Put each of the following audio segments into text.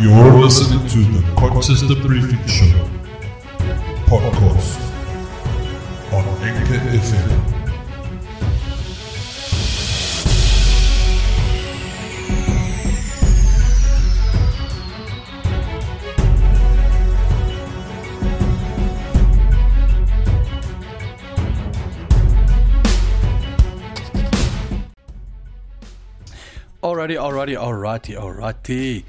You're listening to the Colchester Briefing Show podcast on Anchor FM. Alrighty, alrighty, alrighty, alrighty.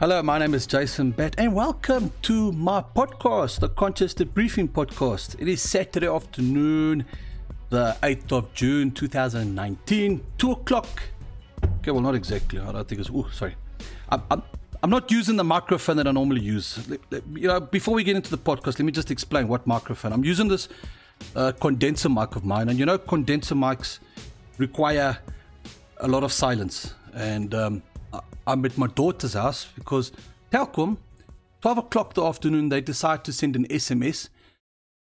Hello, my name is Jason Bat, and welcome to my podcast, the Colchester Briefing Podcast. It is Saturday afternoon, the 8th of June 2019, 2 o'clock. Okay, well, not exactly. I don't think it's. Oh, sorry. I'm, I'm, I'm not using the microphone that I normally use. You know, before we get into the podcast, let me just explain what microphone. I'm using this uh, condenser mic of mine, and you know, condenser mics require a lot of silence. And um, I'm at my daughter's house because Telkom, 12 o'clock the afternoon, they decide to send an SMS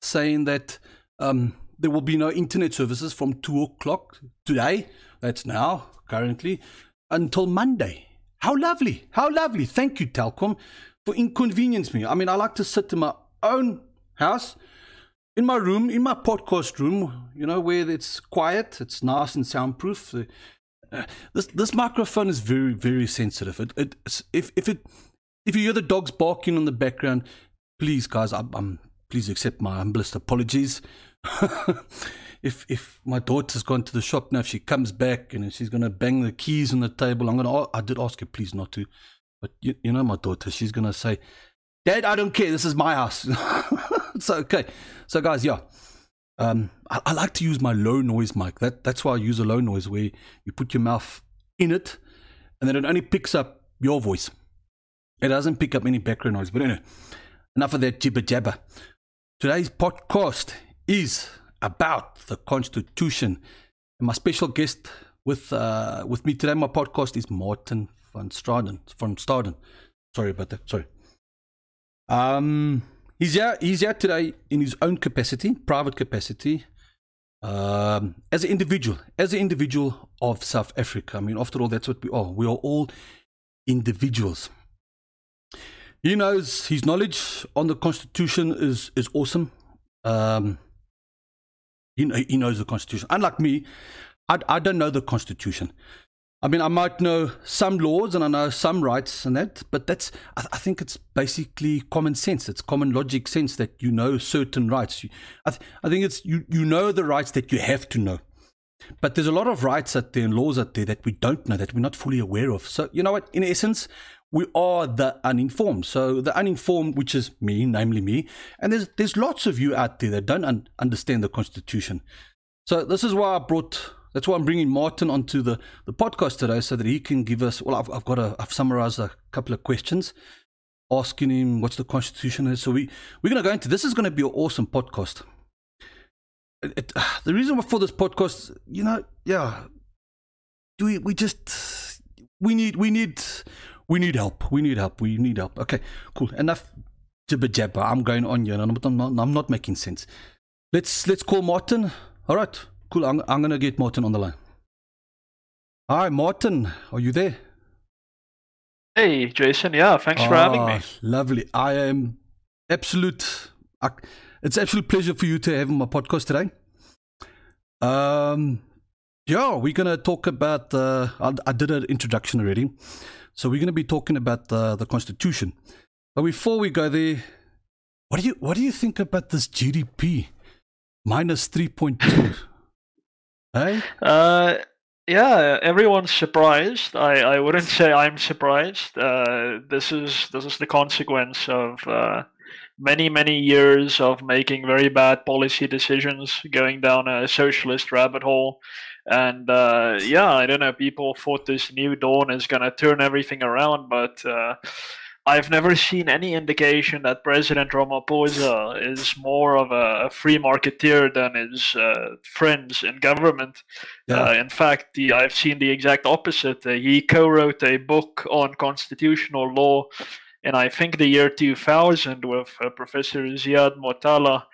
saying that um, there will be no internet services from 2 o'clock today, that's now, currently, until Monday. How lovely! How lovely! Thank you, Telkom, for inconvenience me. I mean, I like to sit in my own house in my room, in my podcast room, you know, where it's quiet, it's nice and soundproof. Uh, uh, this this microphone is very very sensitive. It, it if if it if you hear the dogs barking in the background, please guys, I'm, I'm please accept my humblest apologies. if if my daughter's gone to the shop now, if she comes back and she's gonna bang the keys on the table, I'm gonna. I did ask her please not to, but you, you know my daughter, she's gonna say, "Dad, I don't care. This is my house." so okay, so guys, yeah. Um, I, I like to use my low noise mic. That that's why I use a low noise where you put your mouth in it, and then it only picks up your voice. It doesn't pick up any background noise. But anyway, enough of that jibber jabber. Today's podcast is about the Constitution, and my special guest with uh, with me today, my podcast is Martin van Straden from Staden. Sorry about that. Sorry. Um, he's here. He's here today in his own capacity, private capacity, um, as an individual, as an individual of South Africa. I mean, after all, that's what we are. We are all individuals. He knows his knowledge on the Constitution is is awesome. Um, he, he knows the Constitution. Unlike me, I, I don't know the Constitution. I mean, I might know some laws and I know some rights and that, but that's, I, I think it's basically common sense. It's common logic sense that you know certain rights. You, I, th- I think it's, you, you know the rights that you have to know. But there's a lot of rights out there and laws out there that we don't know, that we're not fully aware of. So, you know what? In essence, we are the uninformed. So, the uninformed, which is me, namely me, and there's there's lots of you out there that don't un- understand the Constitution. So, this is why I brought. That's why I'm bringing Martin onto the, the podcast today, so that he can give us. Well, I've, I've got a. I've summarized a couple of questions, asking him what's the Constitution is. So we we're going to go into this. Is going to be an awesome podcast it, it, the reason for this podcast, you know, yeah, we we just we need we need we need help. We need help. We need help. Okay, cool. Enough jibber jabber. I'm going on here, I'm, not, I'm not making sense. Let's let's call Martin. All right, cool. I'm I'm gonna get Martin on the line. Hi, Martin. Are you there? Hey, Jason. Yeah, thanks for having me. Ah, Lovely. I am absolute. I, it's absolute pleasure for you to have on my podcast today. Um, yeah, we're gonna talk about. Uh, I, I did an introduction already, so we're gonna be talking about the the Constitution. But before we go there, what do you what do you think about this GDP minus three point two? Hey, Uh, yeah, everyone's surprised. I, I wouldn't say I'm surprised. Uh, this is this is the consequence of uh, many many years of making very bad policy decisions, going down a socialist rabbit hole. And uh, yeah, I don't know. People thought this new dawn is gonna turn everything around, but uh, I've never seen any indication that President Ramaphosa is more of a, free marketeer than his uh, friends in government. Yeah. Uh, in fact, the, I've seen the exact opposite. Uh, he co-wrote a book on constitutional law in I think the year 2000 with uh, Professor Ziyad Motala.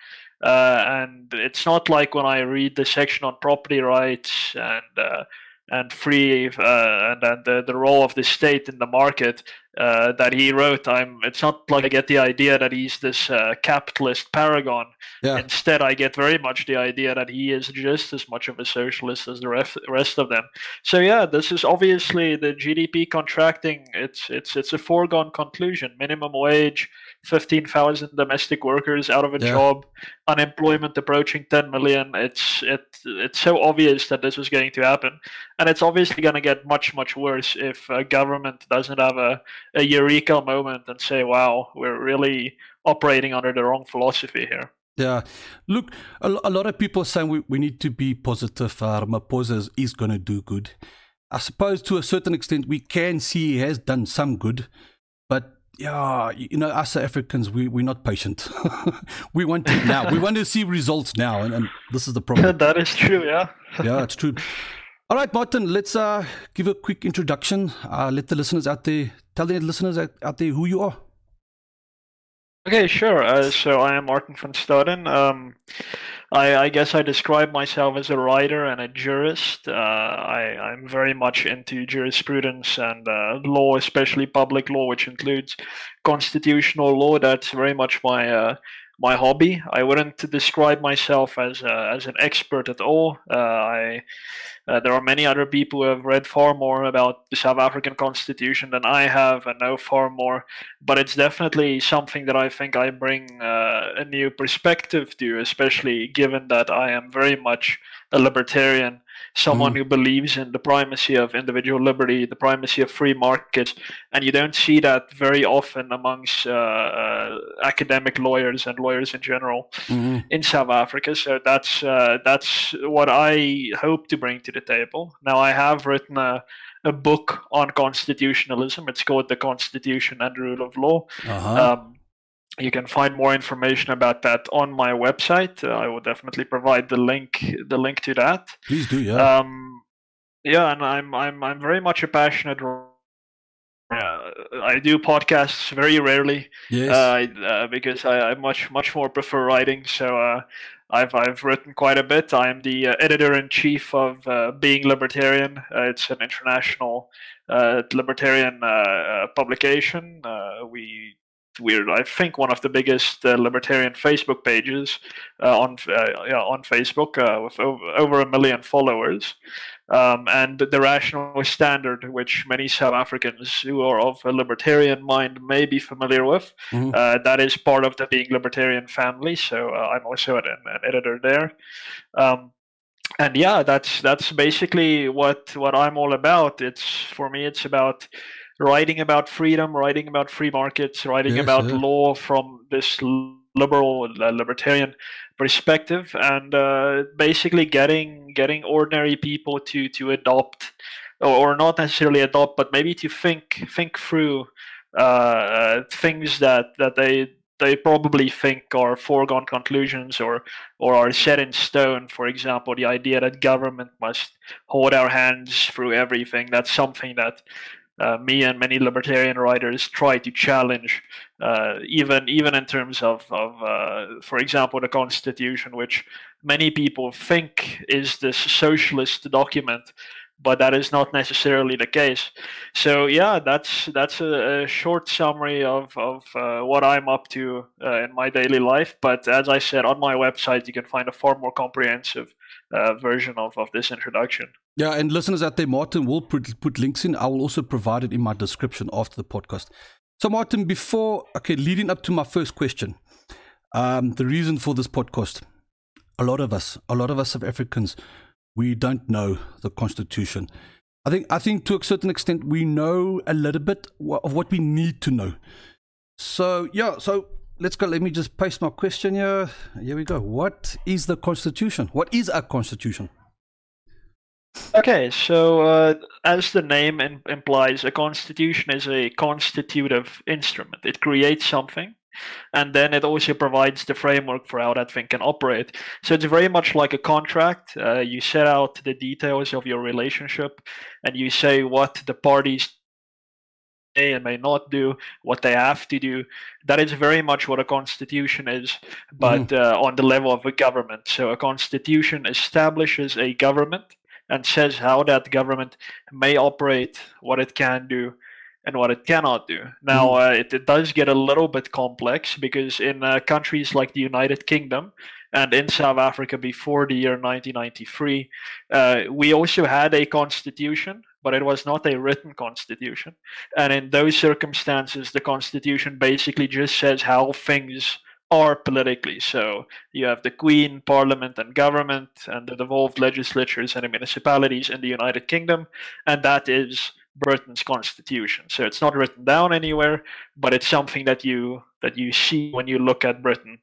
Uh, and it's not like when I read the section on property rights and uh, and free uh, and, and the, the role of the state in the market uh, that he wrote. I'm. It's not like I get the idea that he's this uh, capitalist paragon. Yeah. Instead, I get very much the idea that he is just as much of a socialist as the rest, rest of them. So yeah, this is obviously the GDP contracting. It's it's it's a foregone conclusion. Minimum wage 15,000 domestic workers out of a yeah. job, unemployment approaching 10 million. It's it it's so obvious that this is going to happen, and it's obviously going to get much much worse if a government doesn't have a, a eureka moment and say, "Wow, we're really operating under the wrong philosophy here." Yeah, look, a, a lot of people are saying we, we need to be positive. Uh, Ramaphosa is going to do good. I suppose to a certain extent we can see he has done some good, but yeah, you know, us Africans, we, we're not patient. we want it now. we want to see results now. And, and this is the problem. that is true, yeah. yeah, it's true. All right, Martin, let's uh, give a quick introduction. Uh, let the listeners out there, tell the listeners out there who you are. Okay, sure. Uh, so I am Martin van Staden. Um, I, I, guess I describe myself as a writer and a jurist. Uh, I, am very much into jurisprudence and uh, law, especially public law, which includes constitutional law. That's very much my uh, my hobby. I wouldn't describe myself as as an expert at all. Uh, I uh, there are many other people who have read far more about the South African Constitution than I have and know far more. But it's definitely something that I think I bring uh, a new perspective to, especially given that I am very much a libertarian someone mm. who believes in the primacy of individual liberty, the primacy of free markets, and you don't see that very often amongst uh, uh, academic lawyers and lawyers in general mm. in South Africa. So that's uh, that's what I hope to bring to the table. Now I have written a a book on constitutionalism. It's called The Constitution and the Rule of Law. Uh-huh. Um, you can find more information about that on my website. Uh, I will definitely provide the link the link to that. Please do, yeah. Um, yeah, and I'm I'm I'm very much a passionate. Uh, I do podcasts very rarely, yes. uh, uh, because I, I, much much more prefer writing. So uh, I've I've written quite a bit. I'm the uh, editor in chief of Being Libertarian. it's an international libertarian publication. we we're I think one of the biggest uh, libertarian Facebook pages uh, on uh, yeah, on Facebook uh, with over, over, a million followers, um, and the Rational Standard, which many South Africans who are of a libertarian mind may be familiar with. Mm-hmm. Uh, that is part of the Being Libertarian family, so uh, I'm also an, an editor there. Um, and yeah, that's that's basically what what I'm all about. It's for me, it's about writing about freedom, writing about free markets, writing yes, about yeah. law from this liberal uh, libertarian perspective, and uh, basically getting getting ordinary people to to adopt, or, not necessarily adopt, but maybe to think think through uh, things that that they they probably think are foregone conclusions or or are set in stone. For example, the idea that government must hold our hands through everything. That's something that uh, me and many libertarian writers try to challenge, uh, even even in terms of, of uh, for example, the Constitution, which many people think is this socialist document, but that is not necessarily the case. So yeah, that's that's a, a short summary of of uh, what I'm up to uh, in my daily life. But as I said on my website, you can find a far more comprehensive uh, version of, of this introduction. Yeah, and listeners out there, Martin will put, put links in. I will also provide it in my description after the podcast. So, Martin, before, okay, leading up to my first question, um, the reason for this podcast, a lot of us, a lot of us of Africans, we don't know the Constitution. I think, I think to a certain extent, we know a little bit of what we need to know. So, yeah, so let's go. Let me just paste my question here. Here we go. What is the Constitution? What is a Constitution? Okay, so uh, as the name in- implies, a constitution is a constitutive instrument. It creates something, and then it also provides the framework for how that thing can operate. So it's very much like a contract. Uh, you set out the details of your relationship, and you say what the parties may and may not do, what they have to do. That is very much what a constitution is, but mm. uh, on the level of a government. So a constitution establishes a government and says how that government may operate, what it can do, and what it cannot do. Now, mm. uh, it, it, does get a little bit complex because in uh, countries like the United Kingdom and in South Africa before the year 1993, uh, we also had a constitution, but it was not a written constitution. And in those circumstances, the constitution basically just says how things are politically. So you have the Queen, Parliament, and government, and the devolved legislatures and the municipalities in the United Kingdom, and that is Britain's constitution. So it's not written down anywhere, but it's something that you that you see when you look at Britain,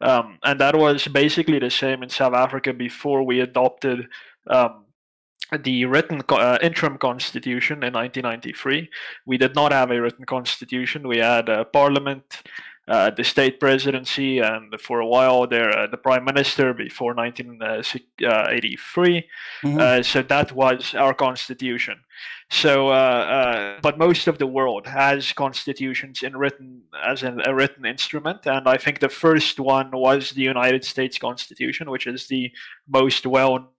um, and that was basically the same in South Africa before we adopted. Um, the written uh, interim constitution in 1993. We did not have a written constitution. We had a parliament the state presidency and for a while there uh, the prime minister before 1983 mm-hmm. uh, so that was our constitution. So uh, uh, but most of the world has constitutions in written as in a written instrument and i think the first one was the united states constitution which is the most well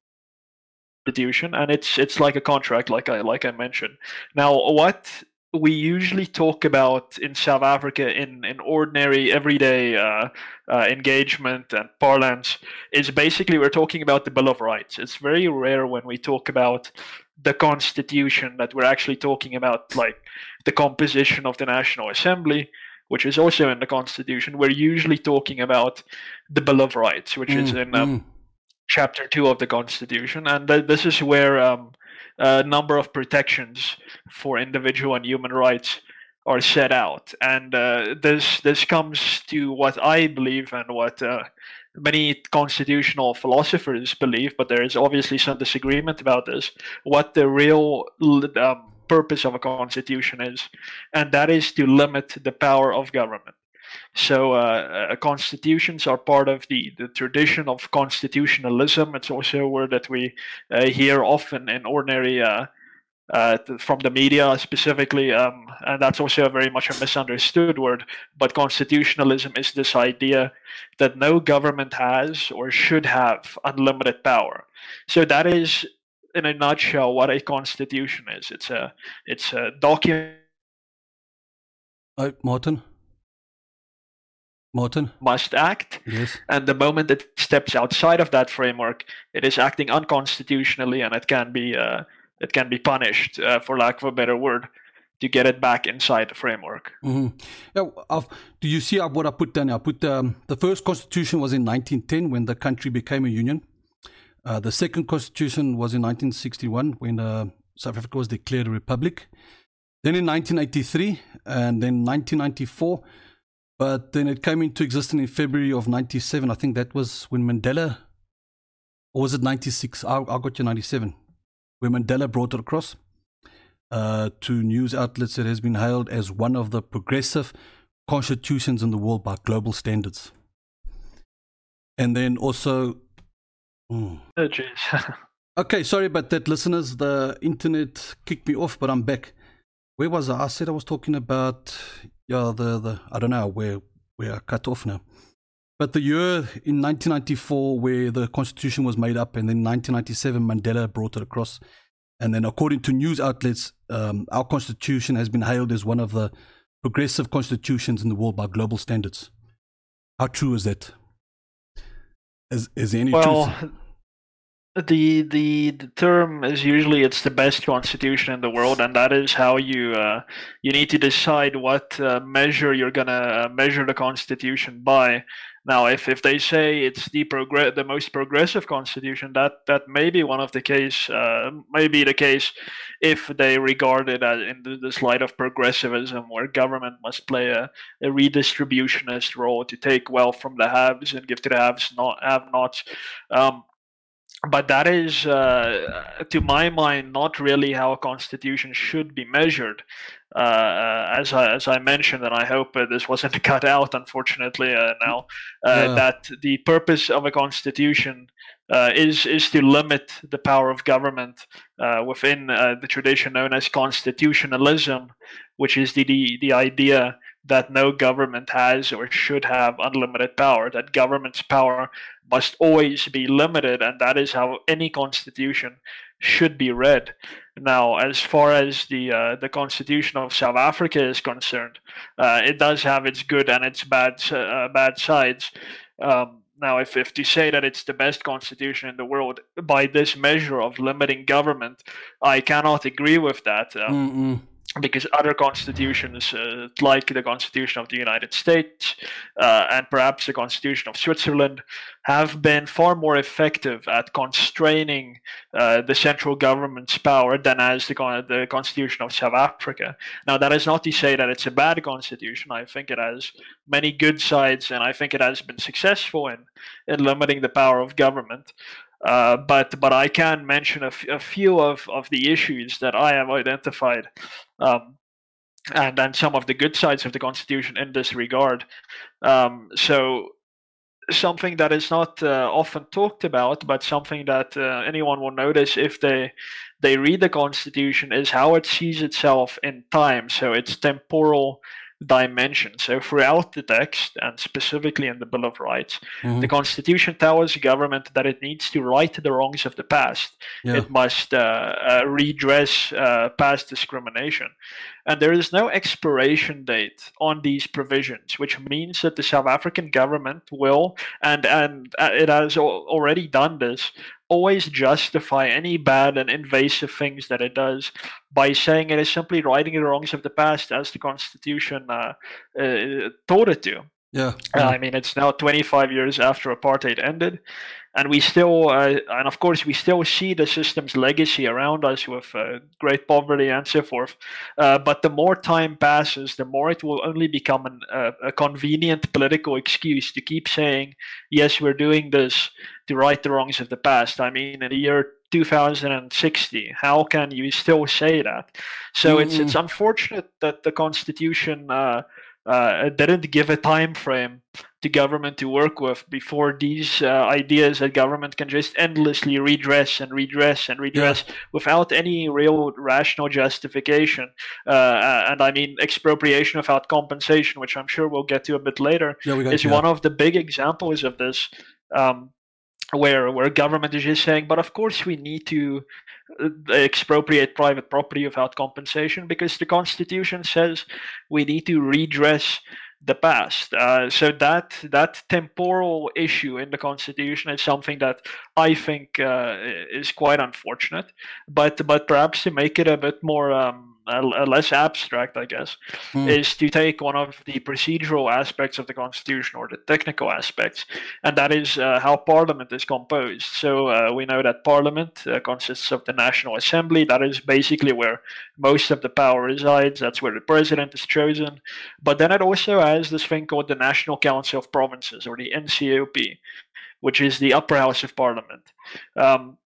and it's it's like a contract like i like i mentioned. Now what we usually talk about in South Africa in, in ordinary everyday uh, uh, engagement and parlance is basically we're talking about the Bill of Rights. It's very rare when we talk about the Constitution that we're actually talking about like the composition of the National Assembly, which is also in the Constitution. We're usually talking about the Bill of Rights, which mm, is in um, mm. Chapter Two of the Constitution, and th- this is where um, a number of protections for individual and human rights are set out, and uh, this this comes to what I believe and what uh, many constitutional philosophers believe, but there is obviously some disagreement about this. What the real um, purpose of a constitution is, and that is to limit the power of government. So uh, uh, constitutions are part of the, the tradition of constitutionalism. It's also a word that we uh, hear often in ordinary uh, uh, from the media specifically, um, and that's also very much a misunderstood word. But constitutionalism is this idea that no government has or should have unlimited power. So that is, in a nutshell, what a constitution is. It's a it's a document. Uh, Martin. Martin? Must act. Yes. And the moment it steps outside of that framework, it is acting unconstitutionally, and it can be uh, it can be punished, uh, for lack of a better word, to get it back inside the framework. Mm-hmm. Yeah, do you see what I put down? I put um, the first constitution was in 1910 when the country became a union. Uh, the second constitution was in 1961 when uh, South Africa was declared a republic. Then in 1983 and then 1994 but then it came into existence in February of 97. I think that was when Mandela, or was it 96? I, I got you 97. When Mandela brought it across uh, to news outlets, it has been hailed as one of the progressive constitutions in the world by global standards. And then also. Mm. Oh, okay, sorry about that, listeners. The internet kicked me off, but I'm back. Where was I? I said I was talking about yeah, the, the I don't know where we are cut off now. But the year in 1994 where the constitution was made up, and then 1997 Mandela brought it across, and then according to news outlets, um, our constitution has been hailed as one of the progressive constitutions in the world by global standards. How true is that? Is, is there any well, truth? The the the term is usually it's the best constitution in the world and that is how you uh, you need to decide what uh, measure you're gonna uh, measure the constitution by. Now if if they say it's the progress the most progressive constitution that that may be one of the case uh, may be the case if they regard it as in the, this light of progressivism where government must play a, a redistributionist role to take wealth from the haves and give to the haves not have nots. Um, but that is, uh, to my mind, not really how a constitution should be measured. Uh, uh as I, as I mentioned, and I hope uh, this wasn't cut out, unfortunately, uh, now uh, yeah. that the purpose of a constitution is is to limit the power of government within the tradition known as constitutionalism, which is the the, the idea that no government has or should have unlimited power, that government's power must always be limited, and that is how any constitution should be read. Now, as far as the uh, the Constitution of South Africa is concerned, uh, it does have its good and its bad uh, bad sides. Um, now, if, if to say that it's the best constitution in the world by this measure of limiting government, I cannot agree with that. Um, because other constitutions, uh, like the Constitution of the United States uh, and perhaps the Constitution of Switzerland, have been far more effective at constraining uh, the central government's power than as the, the Constitution of South Africa. Now, that is not to say that it's a bad constitution. I think it has many good sides, and I think it has been successful in, in limiting the power of government. Uh, but but I can mention a, f- a few of, of the issues that I have identified, um, and and some of the good sides of the constitution in this regard. Um, so something that is not uh, often talked about, but something that uh, anyone will notice if they they read the constitution is how it sees itself in time. So its temporal dimension. So throughout the text, and specifically in the Bill of Rights, mm-hmm. the Constitution tells the government that it needs to right the wrongs of the past. Yeah. It must uh, uh, redress uh, past discrimination. And there is no expiration date on these provisions, which means that the South African government will, and, and uh, it has already done this, always justify any bad and invasive things that it does by saying it is simply righting the wrongs of the past as the Constitution uh, uh, told it to. Yeah. Uh, I mean, it's now 25 years after apartheid ended, and we still, uh, and of course, we still see the system's legacy around us with uh, great poverty and so forth. Uh, but the more time passes, the more it will only become an, a convenient political excuse to keep saying, "Yes, we're doing this to right the wrongs of the past." I mean, in the year 2060 how can you still say that so mm-hmm. it's it's unfortunate that the constitution uh, uh, didn't give a time frame to government to work with before these uh, ideas that government can just endlessly redress and redress and redress yeah. without any real rational justification. Uh, uh, and I mean, expropriation without compensation, which I'm sure we'll get to a bit later, yeah, is one of the big examples of this. Um, where where government is just saying, but of course we need to uh, expropriate private property without compensation because the constitution says we need to redress the past. Uh, so that that temporal issue in the constitution is something that I think uh, is quite unfortunate. But but perhaps to make it a bit more um, a, less abstract, I guess, mm. is to take one of the procedural aspects of the constitution or the technical aspects, and that is uh, how parliament is composed. So uh, we know that parliament uh, consists of the National Assembly. That is basically where most of the power resides. That's where the president is chosen. But then it also has this thing called the National Council of Provinces, or the NCOP, which is the upper house of parliament. Um,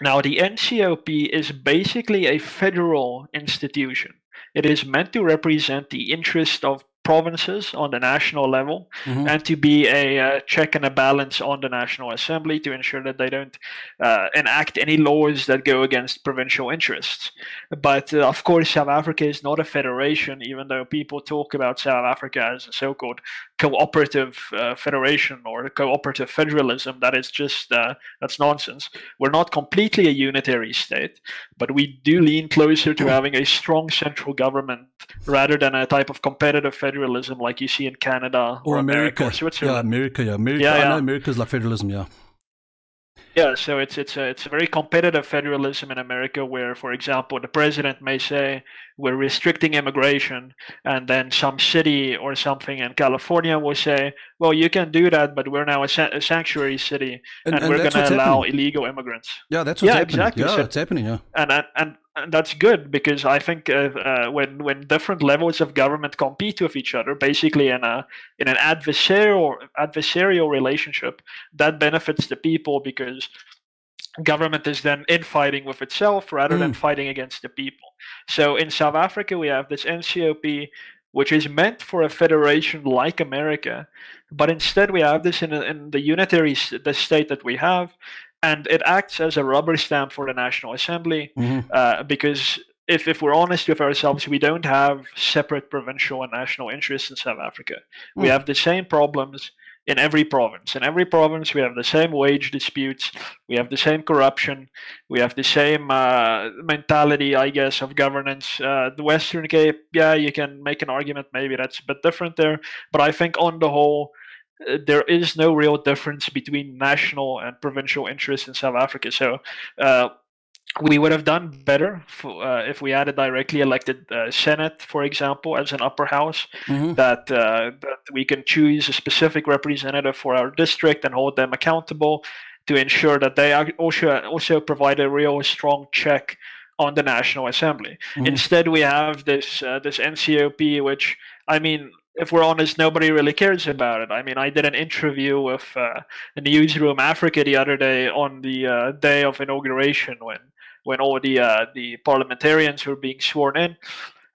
now, the NCOP is basically a federal institution. It is meant to represent the interest of provinces on the national level mm-hmm. and to be a uh, check and a balance on the National Assembly to ensure that they don't uh, enact any laws that go against provincial interests. But uh, of course, South Africa is not a federation, even though people talk about South Africa as a so called cooperative uh, federation or cooperative federalism. That is just uh, that's nonsense. We're not completely a unitary state, but we do lean closer to having a strong central government rather than a type of competitive federalism like you see in Canada or, or America. America or Switzerland. Yeah, America. Yeah, America. Yeah, yeah. America's like federalism. Yeah. Yeah, so it's it's a it's a very competitive federalism in America, where, for example, the president may say we're restricting immigration, and then some city or something in California will say, well, you can do that, but we're now a, sa- a sanctuary city, and, and, and we're going to allow happening. illegal immigrants. Yeah, that's what's yeah, happening. exactly. Yeah, so, it's happening. Yeah, and and that's good because I think uh, uh, when when different levels of government compete with each other, basically in a in an adversarial adversarial relationship, that benefits the people because government is then infighting with itself rather mm. than fighting against the people. So in South Africa, we have this NCOP, which is meant for a federation like America, but instead we have this in, in the unitary the state that we have, and it acts as a rubber stamp for the National Assembly mm-hmm. uh, because if, if we're honest with ourselves, we don't have separate provincial and national interests in South Africa. Mm. We have the same problems in every province. In every province, we have the same wage disputes, we have the same corruption, we have the same uh, mentality, I guess, of governance. Uh, the Western Cape, yeah, you can make an argument, maybe that's a bit different there, but I think on the whole, there is no real difference between national and provincial interests in South Africa. So, uh, we would have done better for, uh, if we had a directly elected uh, Senate, for example, as an upper house, mm-hmm. that, uh, that we can choose a specific representative for our district and hold them accountable to ensure that they also, also provide a real strong check on the National Assembly. Mm-hmm. Instead, we have this uh, this NCOP, which I mean, if we're honest, nobody really cares about it. I mean, I did an interview with uh, Newzroom Afrika the other day on the uh, day of inauguration when when all the uh, the parliamentarians were being sworn in.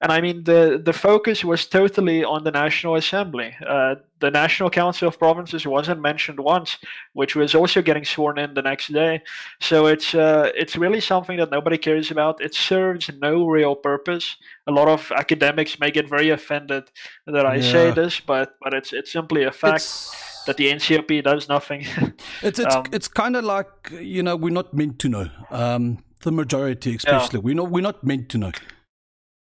And I mean, the, the focus was totally on the National Assembly. Uh, the National Council of Provinces wasn't mentioned once, which was also getting sworn in the next day. So it's uh, it's really something that nobody cares about. It serves no real purpose. A lot of academics may get very offended that I yeah. say this, but but it's it's simply a fact. It's that the NCOP does nothing. it's it's, um, it's kind of like you know we're not meant to know. Um, the majority, especially, yeah. we know we're not meant to know.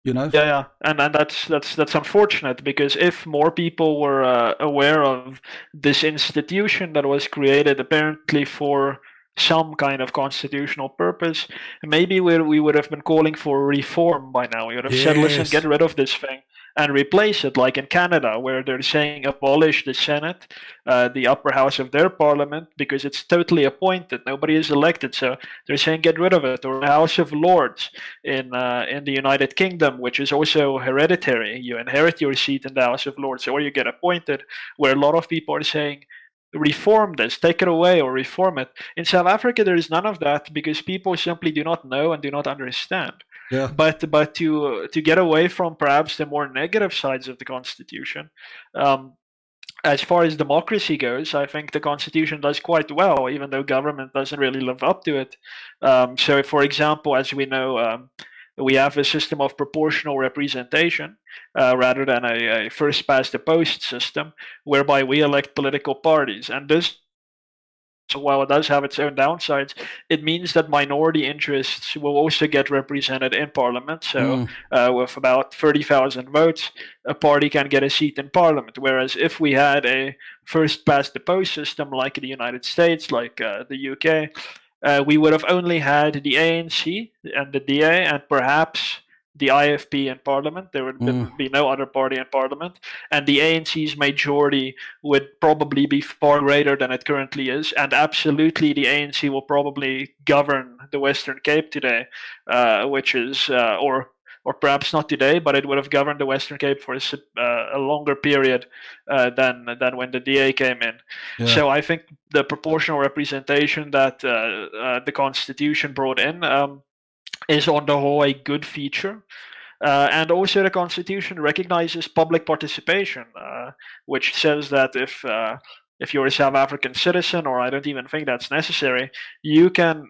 You know. Yeah, yeah, and and that's that's that's unfortunate because if more people were uh, aware of this institution that was created apparently for some kind of constitutional purpose, maybe we we would have been calling for reform by now. We would have yes. said, "Listen, get rid of this thing." And replace it, like in Canada, where they're saying abolish the Senate, uh, the upper house of their parliament, because it's totally appointed. Nobody is elected, so they're saying get rid of it. Or the House of Lords in uh, in the United Kingdom, which is also hereditary. You inherit your seat in the House of Lords, or you get appointed. Where a lot of people are saying reform this, take it away, or reform it. In South Africa, there is none of that because people simply do not know and do not understand. Yeah. But but to to get away from perhaps the more negative sides of the constitution, um, as far as democracy goes, I think the constitution does quite well, even though government doesn't really live up to it. Um, so, for example, as we know. Um, we have a system of proportional representation uh, rather than a, a first past the post system, whereby we elect political parties. And this so while it does have its own downsides, it means that minority interests will also get represented in parliament. So mm. uh, with about 30,000 votes, a party can get a seat in parliament. Whereas if we had a first past the post system like the United States, like uh, the UK, uh, we would have only had the ANC and the DA and perhaps the IFP in parliament. There would mm. be no other party in parliament. And the ANC's majority would probably be far greater than it currently is. And absolutely, the ANC will probably govern the Western Cape today, uh, which is, uh, or or perhaps not today, but it would have governed the Western Cape for a, uh, a longer period uh, than than when the DA came in. Yeah. So I think the proportional representation that uh, uh the Constitution brought in um, is on the whole a good feature. Uh, and also, the Constitution recognizes public participation, uh, which says that if uh, if you're a South African citizen, or I don't even think that's necessary, you can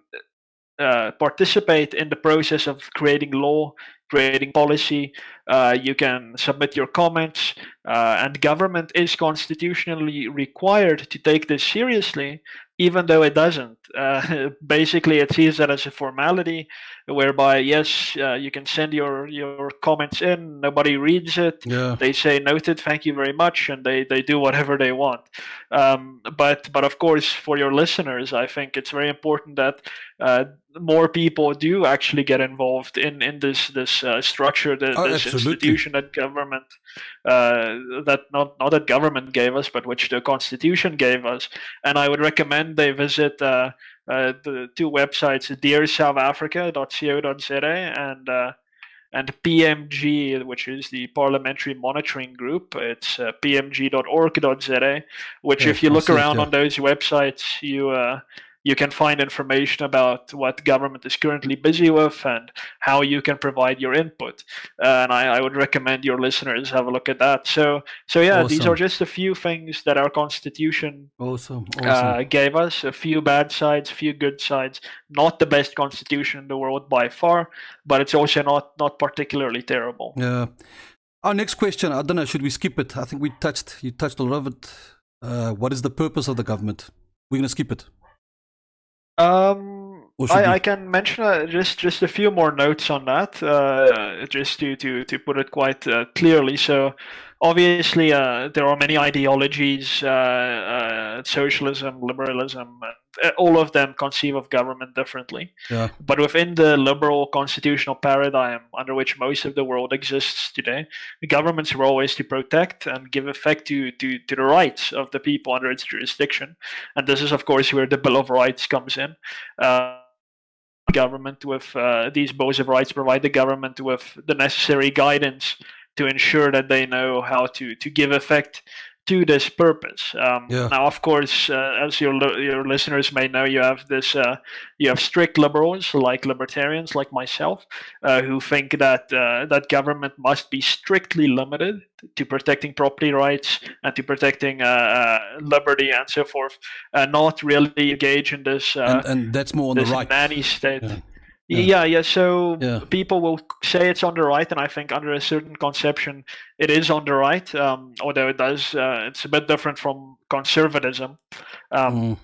uh, participate in the process of creating law, creating policy. Uh, you can submit your comments, uh, and government is constitutionally required to take this seriously even though it doesn't. Uh, basically, it sees that as a formality, whereby yes, uh, you can send your your comments in. Nobody reads it. Yeah. They say noted, thank you very much, and they they do whatever they want. Um, but but of course, for your listeners, I think it's very important that uh, more people do actually get involved in in this this uh, structure, the, oh, this absolutely. institution that government uh, that not not that government gave us, but which the constitution gave us. And I would recommend they visit uh, uh, the two websites, dearsouthafrica.co.za and uh, and PMG, which is the Parliamentary Monitoring Group. It's uh, pmg.org.za, which, yeah, if you look around on those websites, you uh, you can find information about what government is currently busy with and how you can provide your input. Uh, and I, I, would recommend your listeners have a look at that. So, so yeah, awesome. these are just a few things that our constitution awesome. Awesome. Uh, gave us. A few bad sides, a few good sides. Not the best constitution in the world by far, but it's also not not particularly terrible. Yeah. Our next question, I don't know, should we skip it? I think we touched you touched a lot of it Uh, what is the purpose of the government? We're going to skip it. Um, I, I can mention uh, just just a few more notes on that, uh, just to, to, to put it quite uh, clearly. So, obviously, uh, there are many ideologies: uh, uh, socialism, liberalism, all of them conceive of government differently. Yeah. But within the liberal constitutional paradigm under which most of the world exists today, the government's role is to protect and give effect to, to, to the rights of the people under its jurisdiction. And this is, of course, where the Bill of Rights comes in. Uh, government with uh, these bills of rights provide the government with the necessary guidance to ensure that they know how to, to give effect to this purpose. Um, Yeah. Now, of course, uh, as your your listeners may know, you have this uh, you have strict liberals like libertarians like myself uh, who think that uh, that government must be strictly limited to protecting property rights and to protecting uh, uh, liberty and so forth, uh, not really engage in this uh, and, and that's more on the right. nanny state. Yeah. Yeah. Yeah. So Yeah. people will say it's on the right, and I think under a certain conception, it is on the right. Um, although it does, uh, it's a bit different from conservatism. Um, Mm,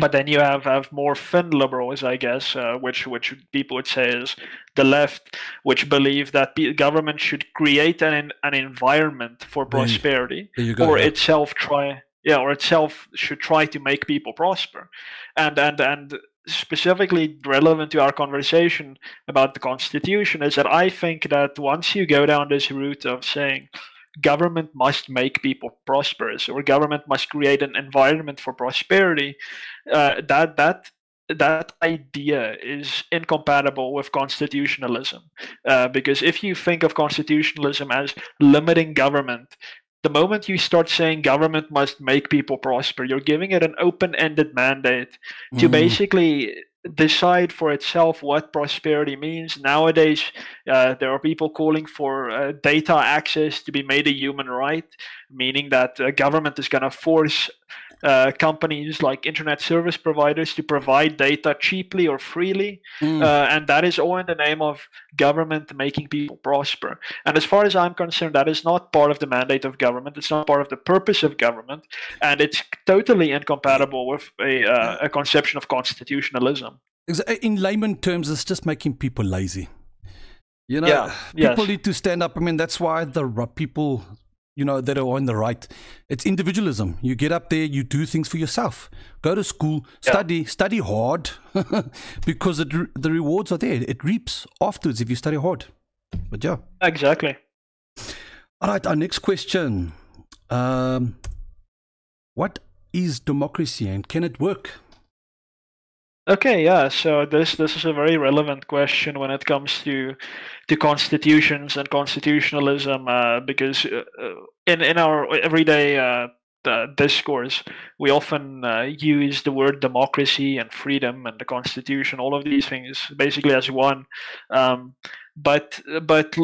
but then you have, have more thin liberals, I guess, uh, which which people would say is the left, which believe that the government should create an an environment for prosperity, or yeah. itself try yeah, or itself should try to make people prosper, and and and specifically relevant to our conversation about the constitution is that I think that once you go down this route of saying government must make people prosperous or government must create an environment for prosperity uh, that that that idea is incompatible with constitutionalism. Uh, because if you think of constitutionalism as limiting government the moment you start saying government must make people prosper you're giving it an open-ended mandate to Mm, basically decide for itself what prosperity means. Nowadays, uh, there are people calling for uh, data access to be made a human right, meaning that uh, government is going to force uh, companies like internet service providers to provide data cheaply or freely, mm, uh, and that is all in the name of government making people prosper. And as far as I'm concerned, that is not part of the mandate of government. It's not part of the purpose of government, and it's totally incompatible with a, uh, a conception of constitutionalism. in layman terms, it's just making people lazy. You know, Yeah, people yes. need to stand up. I mean, that's why the ru- people, you know, that are on the right, it's individualism. You get up there, you do things for yourself. Go to school, Yeah. study, study hard, because it, the rewards are there. It reaps afterwards if you study hard. But yeah. Exactly. All right, our next question. Um, what is democracy and can it work? Okay, yeah. So this this is a very relevant question when it comes to to constitutions and constitutionalism, uh, because uh, uh, in in our everyday uh, discourse, we often uh, use the word democracy and freedom and the constitution, all of these things, basically as one. Um, but but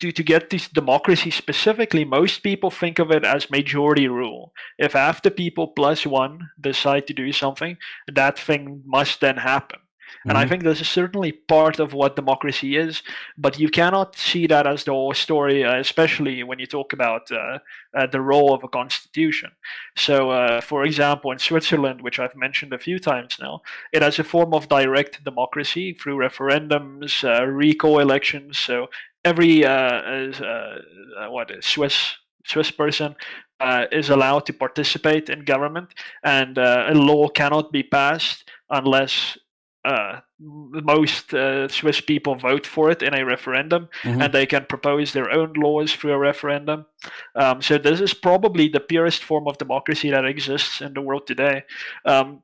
to to get this democracy specifically, most people think of it as majority rule. If half the people plus one decide to do something, that thing must then happen. And I Mhm. think this is certainly part of what democracy is, but you cannot see that as the whole story, uh, especially when you talk about uh, uh, the role of a constitution. So, uh, for example, in Switzerland, which I've mentioned a few times now, it has a form of direct democracy through referendums, uh, recall elections. So every uh, uh, uh, what is Swiss Swiss person uh, is allowed to participate in government, and uh, a law cannot be passed unless uh, most uh, Swiss people vote for it in a referendum, Mhm. and they can propose their own laws through a referendum. Um, so this is probably the purest form of democracy that exists in the world today. Um,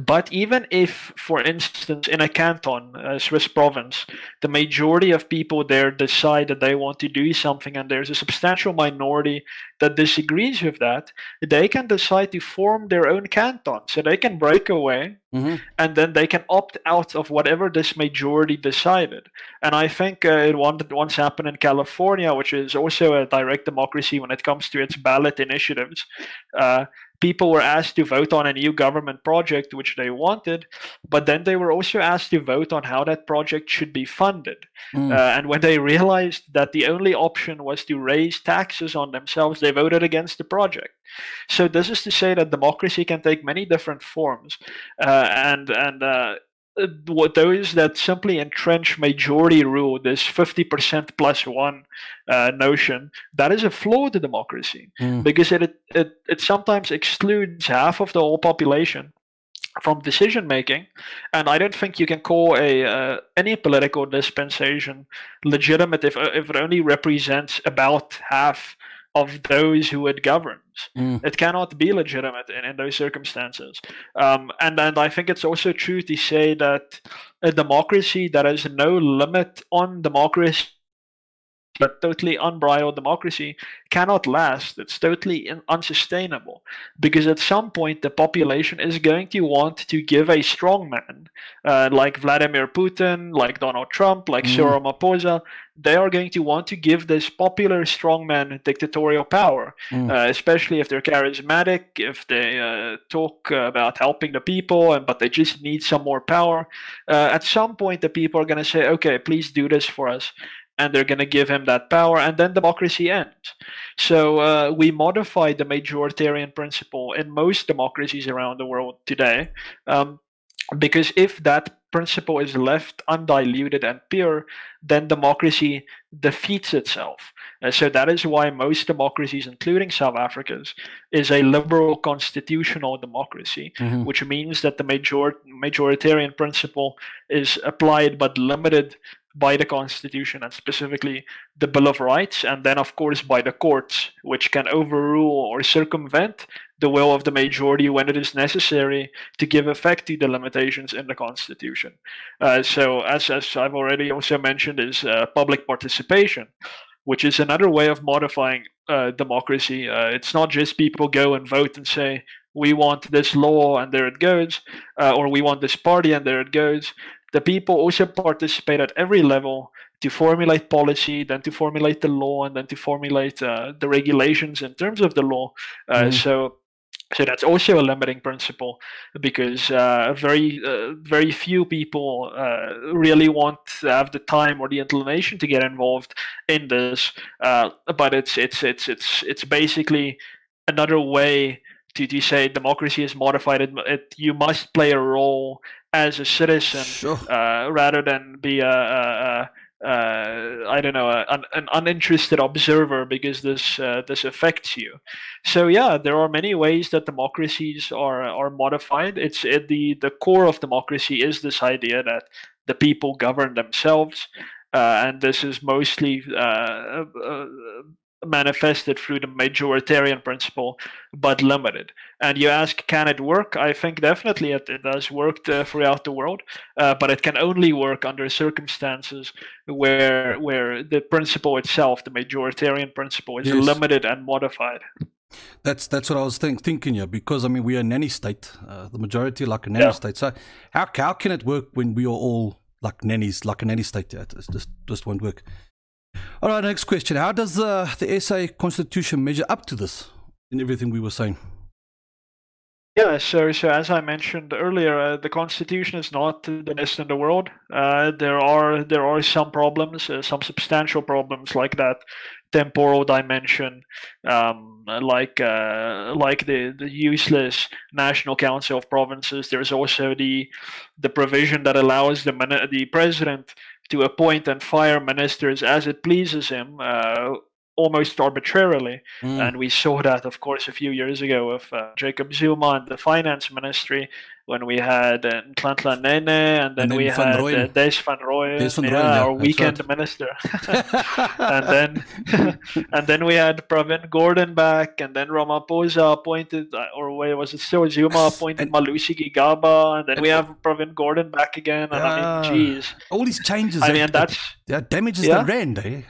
but even if, for instance, in a canton, a Swiss province, the majority of people there decide that they want to do something, and there's a substantial minority that disagrees with that, they can decide to form their own canton. So they can break away Mhm. and then they can opt out of whatever this majority decided. And I think uh, it one- once happened in California, which is also a direct democracy when it comes to its ballot initiatives. Uh, people were asked to vote on a new government project which they wanted, but then they were also asked to vote on how that project should be funded. Mm. Uh, and when they realized that the only option was to raise taxes on themselves, they voted against the project. So this is to say that democracy can take many different forms, uh, and and uh, what those that simply entrench majority rule, this 50% plus one uh, notion, that is a flaw to democracy mm. because it, it, it sometimes excludes half of the whole population from decision making and i don't think you can call a uh, any political dispensation legitimate if, if it only represents about half of those who it governs. Mm. It cannot be legitimate in, in those circumstances. Um, and and I think it's also true to say that a democracy that has no limit on democracy but totally unbridled democracy cannot last. It's totally unsustainable because at some point the population is going to want to give a strongman uh, like Vladimir Putin, like Donald Trump, like mm. Cyril Ramaphosa. They are going to want to give this popular strongman dictatorial power, mm. uh, especially if they're charismatic, if they uh, talk about helping the people, and but they just need some more power. Uh, at some point, the people are going to say, "Okay, please do this for us." And they're going to give him that power, and then democracy ends. So uh, we modify the majoritarian principle in most democracies around the world today, um, because if that principle is left undiluted and pure, then democracy defeats itself. Uh, so that is why most democracies, including South Africa's, is a liberal constitutional democracy, mm-hmm. which means that the major- majoritarian principle is applied but limited by the Constitution and specifically the Bill of Rights, and then, of course, by the courts, which can overrule or circumvent the will of the majority when it is necessary to give effect to the limitations in the Constitution. Uh, so, as, as I've already also mentioned, is uh, public participation. Which is another way of modifying uh, democracy. Uh, it's not just people go and vote and say, we want this law and there it goes, uh, or we want this party and there it goes the people also participate at every level to formulate policy, then to formulate the law, and then to formulate uh, the regulations in terms of the law. Uh, mm. So, so that's also a limiting principle because uh, very uh, very few people uh, really want to have the time or the inclination to get involved in this. Uh, but it's it's it's it's it's basically another way to, to say democracy is modified. It, it, you must play a role as a citizen sure. uh, rather than be a, a, a, a I don't know an, an, uninterested observer because this uh, this affects you. So yeah, there are many ways that democracies are are modified. It's it, the the core of democracy is this idea that the people govern themselves. Uh, and this is mostly uh, uh, manifested through the majoritarian principle, but limited. And you ask, can it work? I think definitely it, it does work uh, throughout the world, uh, but it can only work under circumstances where where the principle itself, the majoritarian principle, is yes. limited and modified. That's that's what I was think, thinking here, because I mean we are a nanny state, uh, the majority like a nanny yeah. state. So how how can it work when we are all like nannies, like a nanny state? Yeah, it just just won't work. All right, next question. How does uh, the SA Constitution measure up to this in everything we were saying? Yeah, so, so as I mentioned earlier, uh, the Constitution is not the best in the world. Uh, there are there are some problems, uh, some substantial problems like that temporal dimension, um, like uh, like the, the useless National Council of Provinces. There's also the the provision that allows the the president to appoint and fire ministers as it pleases him, uh, almost arbitrarily. Mm. And we saw that, of course, a few years ago with uh, Jacob Zuma and the finance ministry when we had uh, Nene and then, and then we Van had uh, Des van Rooyen, Des van Rooyen yeah, yeah, our weekend right. minister. and then and then we had Pravin Gordhan back and then Ramaphosa appointed, uh, or wait, was it still Zuma appointed and, Malusi Gigaba and then and, we have Pravin Gordhan back again. And I mean, geez. All these changes. I mean, that's... Yeah, damages yeah. the rand, eh?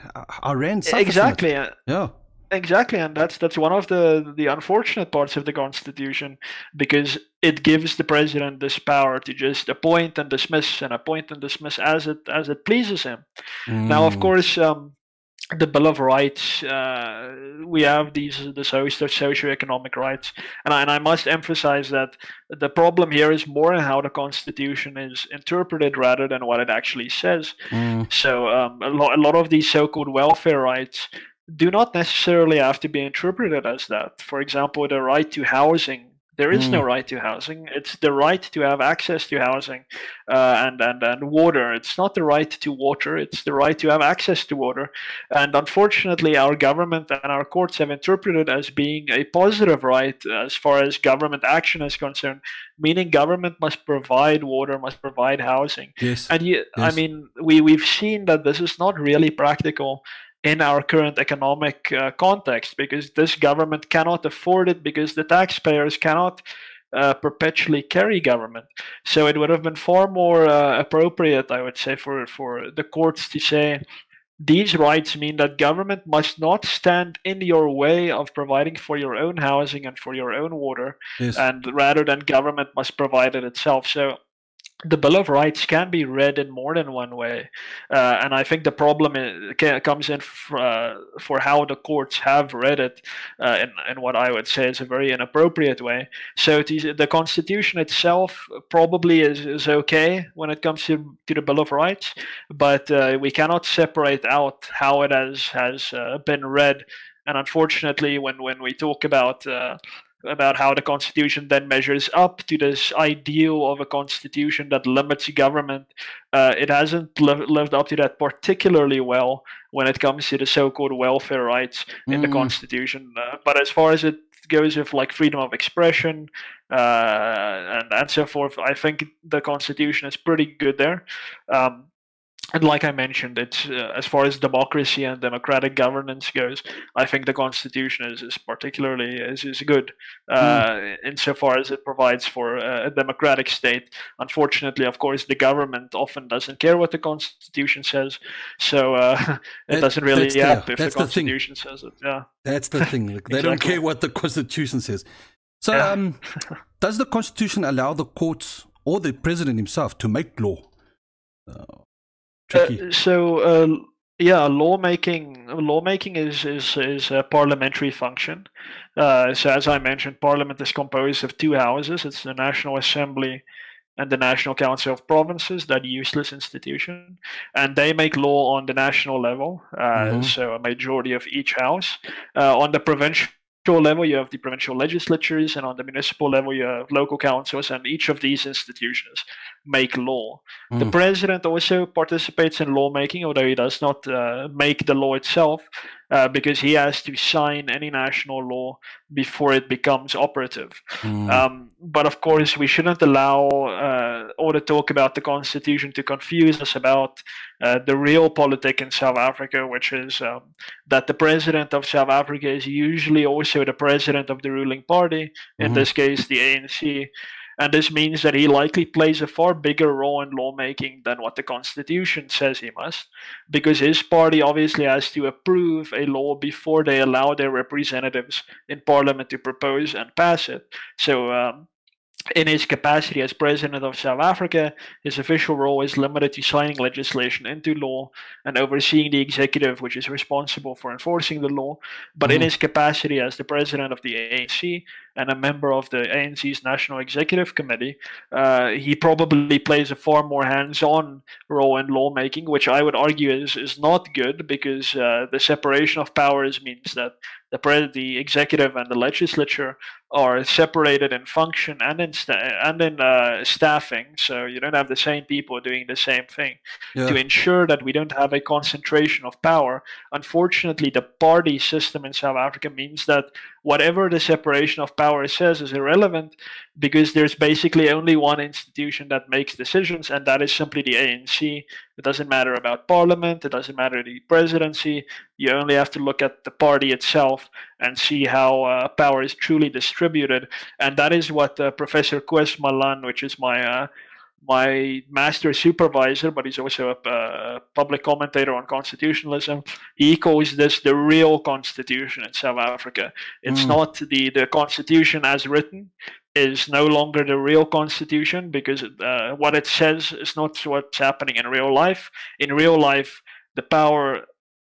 Our rand Exactly. Yeah. Exactly, and that's that's one of the the unfortunate parts of the constitution because it gives the president this power to just appoint and dismiss and appoint and dismiss as it as it pleases him. Mm. Now, of mm. course, um, the Bill of Rights, uh, we have these this host of socioeconomic rights, and I, and I must emphasize that the problem here is more in how the Constitution is interpreted rather than what it actually says. Mm. So um, a, lo- a lot of these so-called welfare rights do not necessarily have to be interpreted as that. For example, the right to housing there is mm. no right to housing. It's the right to have access to housing uh, and, and, and water. It's not the right to water, it's the right to have access to water. And unfortunately, our government and our courts have interpreted as being a positive right as far as government action is concerned, meaning government must provide water, must provide housing. Yes. And you, yes. I mean, we, we've seen that this is not really practical in our current economic uh, context because this government cannot afford it because the taxpayers cannot uh, perpetually carry government. So it would have been far more uh, appropriate, I would say, for, for the courts to say these rights mean that government must not stand in your way of providing for your own housing and for your own water, yes. and rather than government must provide it itself. So the Bill of Rights can be read in more than one way, uh, and I think the problem is, comes in for, uh, for how the courts have read it uh, in, in what I would say is a very inappropriate way. So the Constitution itself probably is, is okay when it comes to, to the Bill of Rights, but uh, we cannot separate out how it has has uh, been read. And unfortunately, when when we talk about uh, about how the constitution then measures up to this ideal of a constitution that limits government. Uh, it hasn't li- lived up to that particularly well when it comes to the so-called welfare rights in mm. the constitution. Uh, but as far as it goes with like freedom of expression uh, and and so forth, I think the constitution is pretty good there. Um, and like I mentioned, it's uh, as far as democracy and democratic governance goes, I think the constitution is, is particularly is, is good uh, mm. insofar as it provides for a, democratic state. Unfortunately, of course, the government often doesn't care what the constitution says, so uh, it that, doesn't really the, if the constitution the says it. Yeah, that's the thing. Like, they exactly. don't care what the constitution says. So, yeah. um, does the constitution allow the courts or the president himself to make law? Uh, uh, so uh, yeah, lawmaking lawmaking is is is a parliamentary function. Uh, so as I mentioned, Parliament is composed of two houses. It's the National Assembly and the National Council of Provinces, that useless institution, and they make law on the national level. Uh, mm-hmm. So a majority of each house. Uh, on the provincial level, you have the provincial legislatures, and on the municipal level, you have local councils, and each of these institutions make law. Mm. The hmm. president also participates in lawmaking, although he does not uh, make the law itself, uh, because he has to sign any national law before it becomes operative. Mm. Um, but of course, we shouldn't allow uh, all the talk about the constitution to confuse us about uh, the realpolitik in South Africa, which is um, that the president of South Africa is usually also the president of the ruling party, in mm-hmm. this case, the ANC and this means that he likely plays a far bigger role in lawmaking than what the constitution says he must, because his party obviously has to approve a law before they allow their representatives in parliament to propose and pass it. So um, in his capacity as president of South Africa, his official role is limited to signing legislation into law and overseeing the executive, which is responsible for enforcing the law. But mm-hmm. in his capacity as the president of the ANC and a member of the ANC's National Executive Committee, uh, he probably plays a far more hands on role in lawmaking, which I would argue is, is not good because uh, the separation of powers means that the, pre- the executive and the legislature are separated in function and in sta- and in uh, staffing, so you don't have the same people doing the same thing. Yeah. To ensure that we don't have a concentration of power, unfortunately, the party system in South Africa means that whatever the separation of power says is irrelevant because there's basically only one institution that makes decisions, and that is simply the ANC. It doesn't matter about parliament, it doesn't matter the presidency. You only have to look at the party itself and see how uh, power is truly distributed. And that is what uh, Professor Koos Malan, which is my uh, my master supervisor, but he's also a, public commentator on constitutionalism. He calls this the real constitution in South Africa. It's mm. not the, the constitution as written is no longer the real constitution because uh, what it says is not what's happening in real life. In real life, the power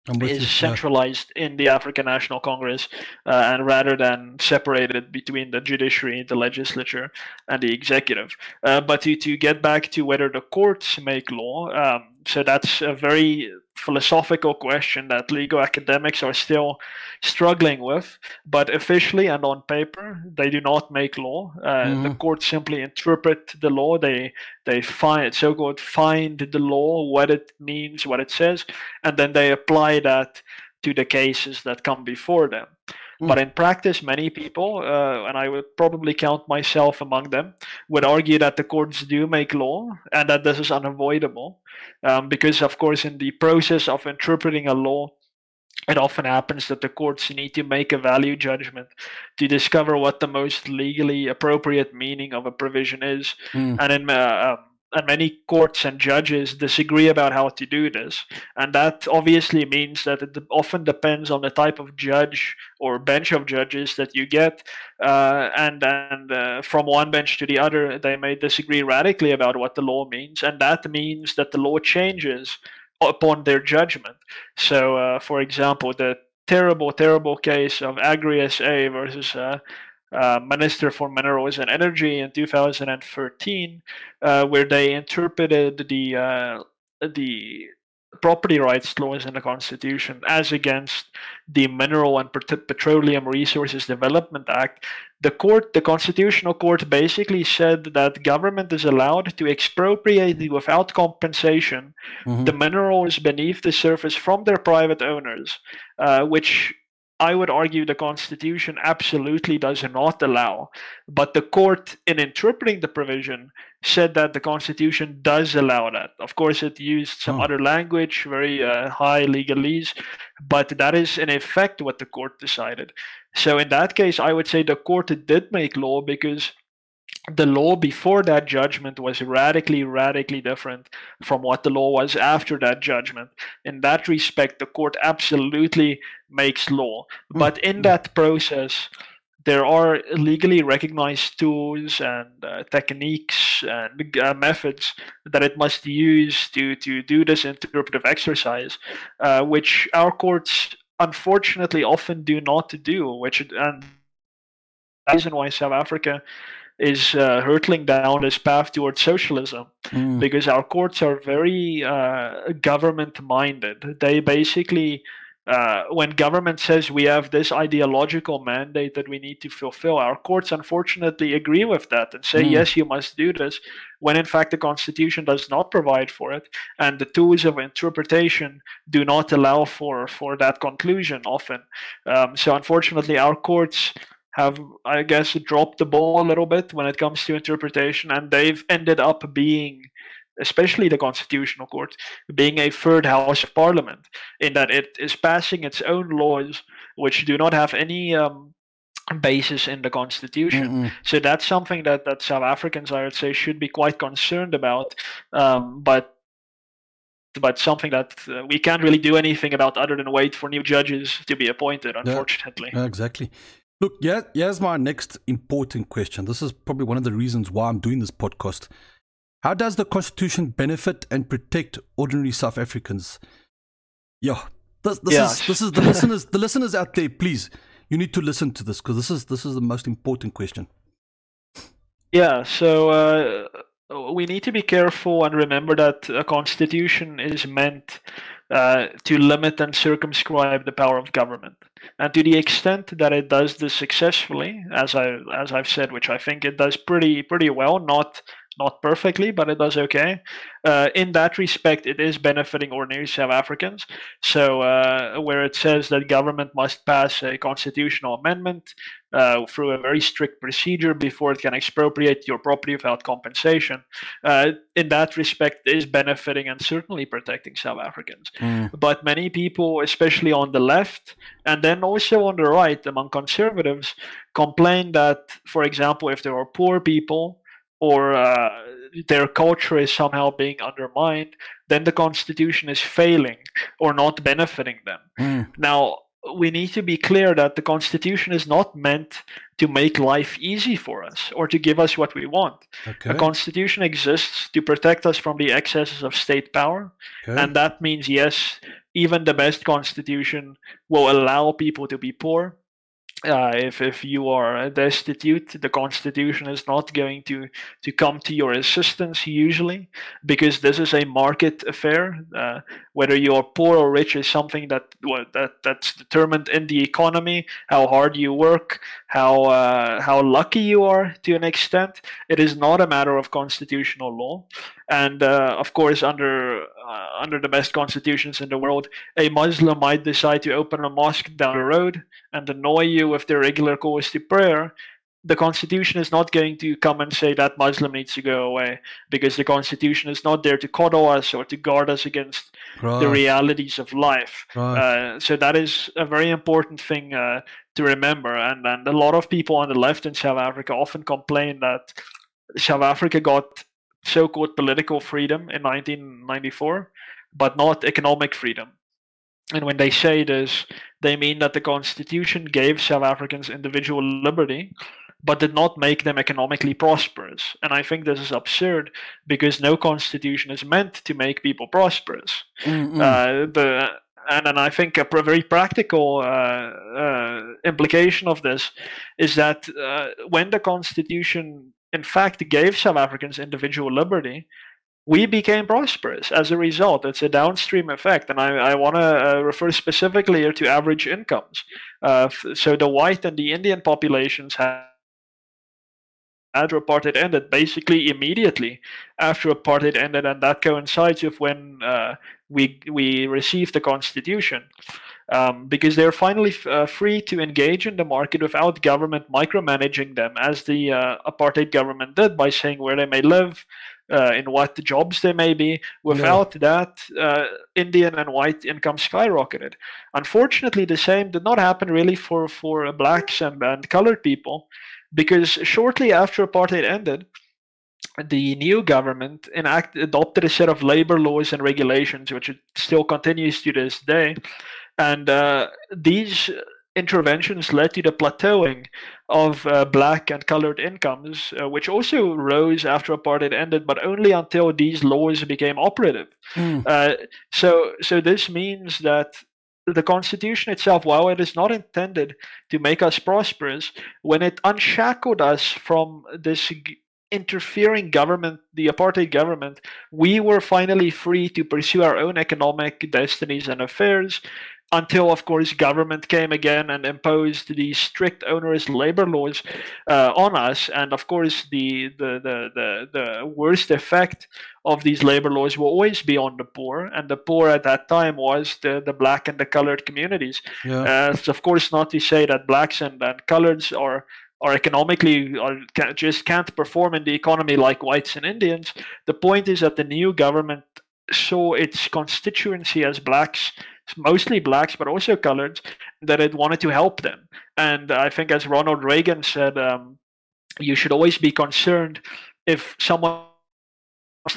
is you, centralized yeah. in the African National Congress, uh, and rather than separated between the judiciary, the legislature, and the executive. Uh, but to, to get back to whether the courts make law, um, so that's a very philosophical question that legal academics are still struggling with. But officially and on paper, they do not make law. Uh, mm-hmm. The courts simply interpret the law. They they find so-called find the law, what it means, what it says, and then they apply that to the cases that come before them. Mm. But in practice, many people, uh, and I would probably count myself among them, would argue that the courts do make law and that this is unavoidable. Um, because, of course, in the process of interpreting a law, it often happens that the courts need to make a value judgment to discover what the most legally appropriate meaning of a provision is. Mm. And in uh, um, and many courts and judges disagree about how to do this. And that obviously means that it often depends on the type of judge or bench of judges that you get. Uh, and and uh, from one bench to the other, they may disagree radically about what the law means. And that means that the law changes upon their judgment. So, uh, for example, the terrible, terrible case of Agri SA versus uh, Minister for Minerals and Energy in 2013, uh, where they interpreted the uh, the property rights laws in the Constitution as against the Mineral and Petroleum Resources Development Act. The court, the Constitutional Court, basically said that government is allowed to expropriate without compensation mm-hmm. the minerals beneath the surface from their private owners, uh, which I would argue the Constitution absolutely does not allow. But the court, in interpreting the provision, said that the Constitution does allow that. Of course, it used some oh. other language, very uh, high legalese, but that is in effect what the court decided. So, in that case, I would say the court did make law because the law before that judgment was radically, radically different from what the law was after that judgment. In that respect, the court absolutely makes law. Mm. But in that process, there are legally recognized tools and uh, techniques and uh, methods that it must use to, to do this interpretive exercise, uh, which our courts unfortunately often do not do, which and reason why South Africa is uh, hurtling down this path towards socialism mm. because our courts are very uh, government minded. They basically, uh, when government says we have this ideological mandate that we need to fulfill, our courts unfortunately agree with that and say, mm. yes, you must do this, when in fact the constitution does not provide for it. And the tools of interpretation do not allow for, for that conclusion often. Um, so unfortunately, our courts have, I guess, dropped the ball a little bit when it comes to interpretation, and they've ended up being, especially the Constitutional Court, being a third house of parliament, in that it is passing its own laws which do not have any um, basis in the Constitution. Mm-hmm. So that's something that, that South Africans, I would say, should be quite concerned about. Um, but but something that uh, we can't really do anything about other than wait for new judges to be appointed unfortunately yeah, exactly Look, yeah, here's my next important question. This is probably one of the reasons why I'm doing this podcast. How does the Constitution benefit and protect ordinary South Africans? Yeah, this, this yeah. is this is the listeners the listeners out there. Please, you need to listen to this because this is this is the most important question. Yeah, so uh, we need to be careful and remember that a constitution is meant uh, to limit and circumscribe the power of government. And to the extent that it does this successfully, as I as I've said, which I think it does pretty pretty well, not not perfectly, but it does okay. Uh, in that respect, it is benefiting ordinary South Africans. So, uh, where it says that government must pass a constitutional amendment uh, through a very strict procedure before it can expropriate your property without compensation, uh, in that respect, is benefiting and certainly protecting South Africans. Mm. But many people, especially on the left and then also on the right among conservatives, complain that, for example, if there are poor people, or uh, their culture is somehow being undermined, then the constitution is failing or not benefiting them. Mm. Now, we need to be clear that the constitution is not meant to make life easy for us or to give us what we want. Okay. The constitution exists to protect us from the excesses of state power. Okay. And that means, yes, even the best constitution will allow people to be poor uh, if if you are destitute, the constitution is not going to to come to your assistance usually, because this is a market affair. Uh, whether you are poor or rich is something that that that's determined in the economy. How hard you work, how uh, how lucky you are to an extent. It is not a matter of constitutional law, and uh, of course, under uh, under the best constitutions in the world, a Muslim might decide to open a mosque down the road and annoy you with their regular calls to prayer. The constitution is not going to come and say that Muslim needs to go away because the constitution is not there to coddle us or to guard us against right. the realities of life. Right. Uh, so that is a very important thing uh, to remember. And and a lot of people on the left in South Africa often complain that South Africa got so-called political freedom in 1994, but not economic freedom. And when they say this, they mean that the constitution gave South Africans individual liberty, but did not make them economically prosperous. And I think this is absurd because no constitution is meant to make people prosperous. Uh, the and, and I think a very practical uh, uh, implication of this is that uh, when the constitution in fact gave South Africans individual liberty, we became prosperous as a result. It's a downstream effect. And I, I want to uh, refer specifically here to average incomes. Uh, so the white and the Indian populations had apartheid ended, basically immediately after apartheid ended, and that coincides with when uh, we we received the constitution um, because they're finally f- uh, free to engage in the market without government micromanaging them, as the uh, apartheid government did by saying where they may live, uh, in what jobs they may be. Without that, uh, Indian and white income skyrocketed. Unfortunately, the same did not happen really for for blacks and, and colored people, because shortly after apartheid ended the new government enact, adopted a set of labor laws and regulations, which it still continues to this day, and uh, these interventions led to the plateauing of uh, black and colored incomes, uh, which also rose after apartheid ended, but only until these laws became operative. Mm. Uh, so, so this means that the constitution itself, while it is not intended to make us prosperous, when it unshackled us from this g- interfering government, the apartheid government, we were finally free to pursue our own economic destinies and affairs until, of course, government came again and imposed these strict onerous labor laws uh, on us. And of course, the, the, the, the, the worst effect of these labor laws will always be on the poor. And the poor at that time was the, the black and the colored communities. Yeah. Uh, it's of course not to say that blacks and, and coloreds are are economically or just can't perform in the economy like whites and Indians. The point is that the new government saw its constituency as blacks mostly blacks, but also colored, that it wanted to help them. And I think, as Ronald Reagan said, um, you should always be concerned if someone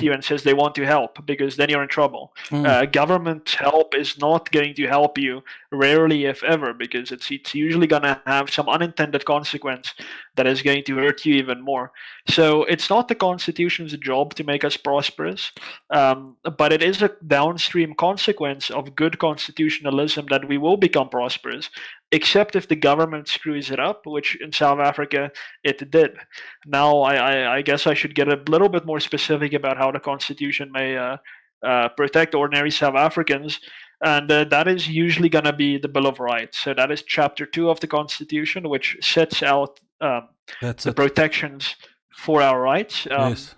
you and says they want to help because then you're in trouble. Mm. Uh, government help is not going to help you, rarely if ever, because it's it's usually going to have some unintended consequence that is going to hurt you even more. So it's not the Constitution's job to make us prosperous, um, but it is a downstream consequence of good constitutionalism that we will become prosperous except if the government screws it up, which in South Africa it did. Now, I, I, I guess I should get a little bit more specific about how the Constitution may uh, uh, protect ordinary South Africans. And uh, that is usually going to be the Bill of Rights. So that is Chapter 2 of the Constitution, which sets out um, the it. protections for our rights. Um, yes.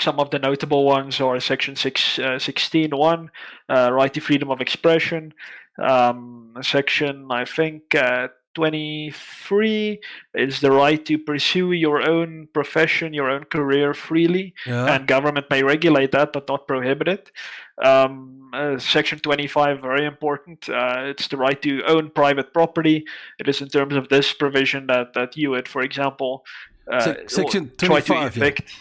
Some of the notable ones are Section 6, uh, 16 1, uh, right to freedom of expression, um, section, I think, uh, 23 is the right to pursue your own profession, your own career freely, yeah. and government may regulate that but not prohibit it. Um, uh, section 25, very important. Uh, it's the right to own private property. It is in terms of this provision that, that you would, for example, uh, Se- section 25, try to evict. Yeah.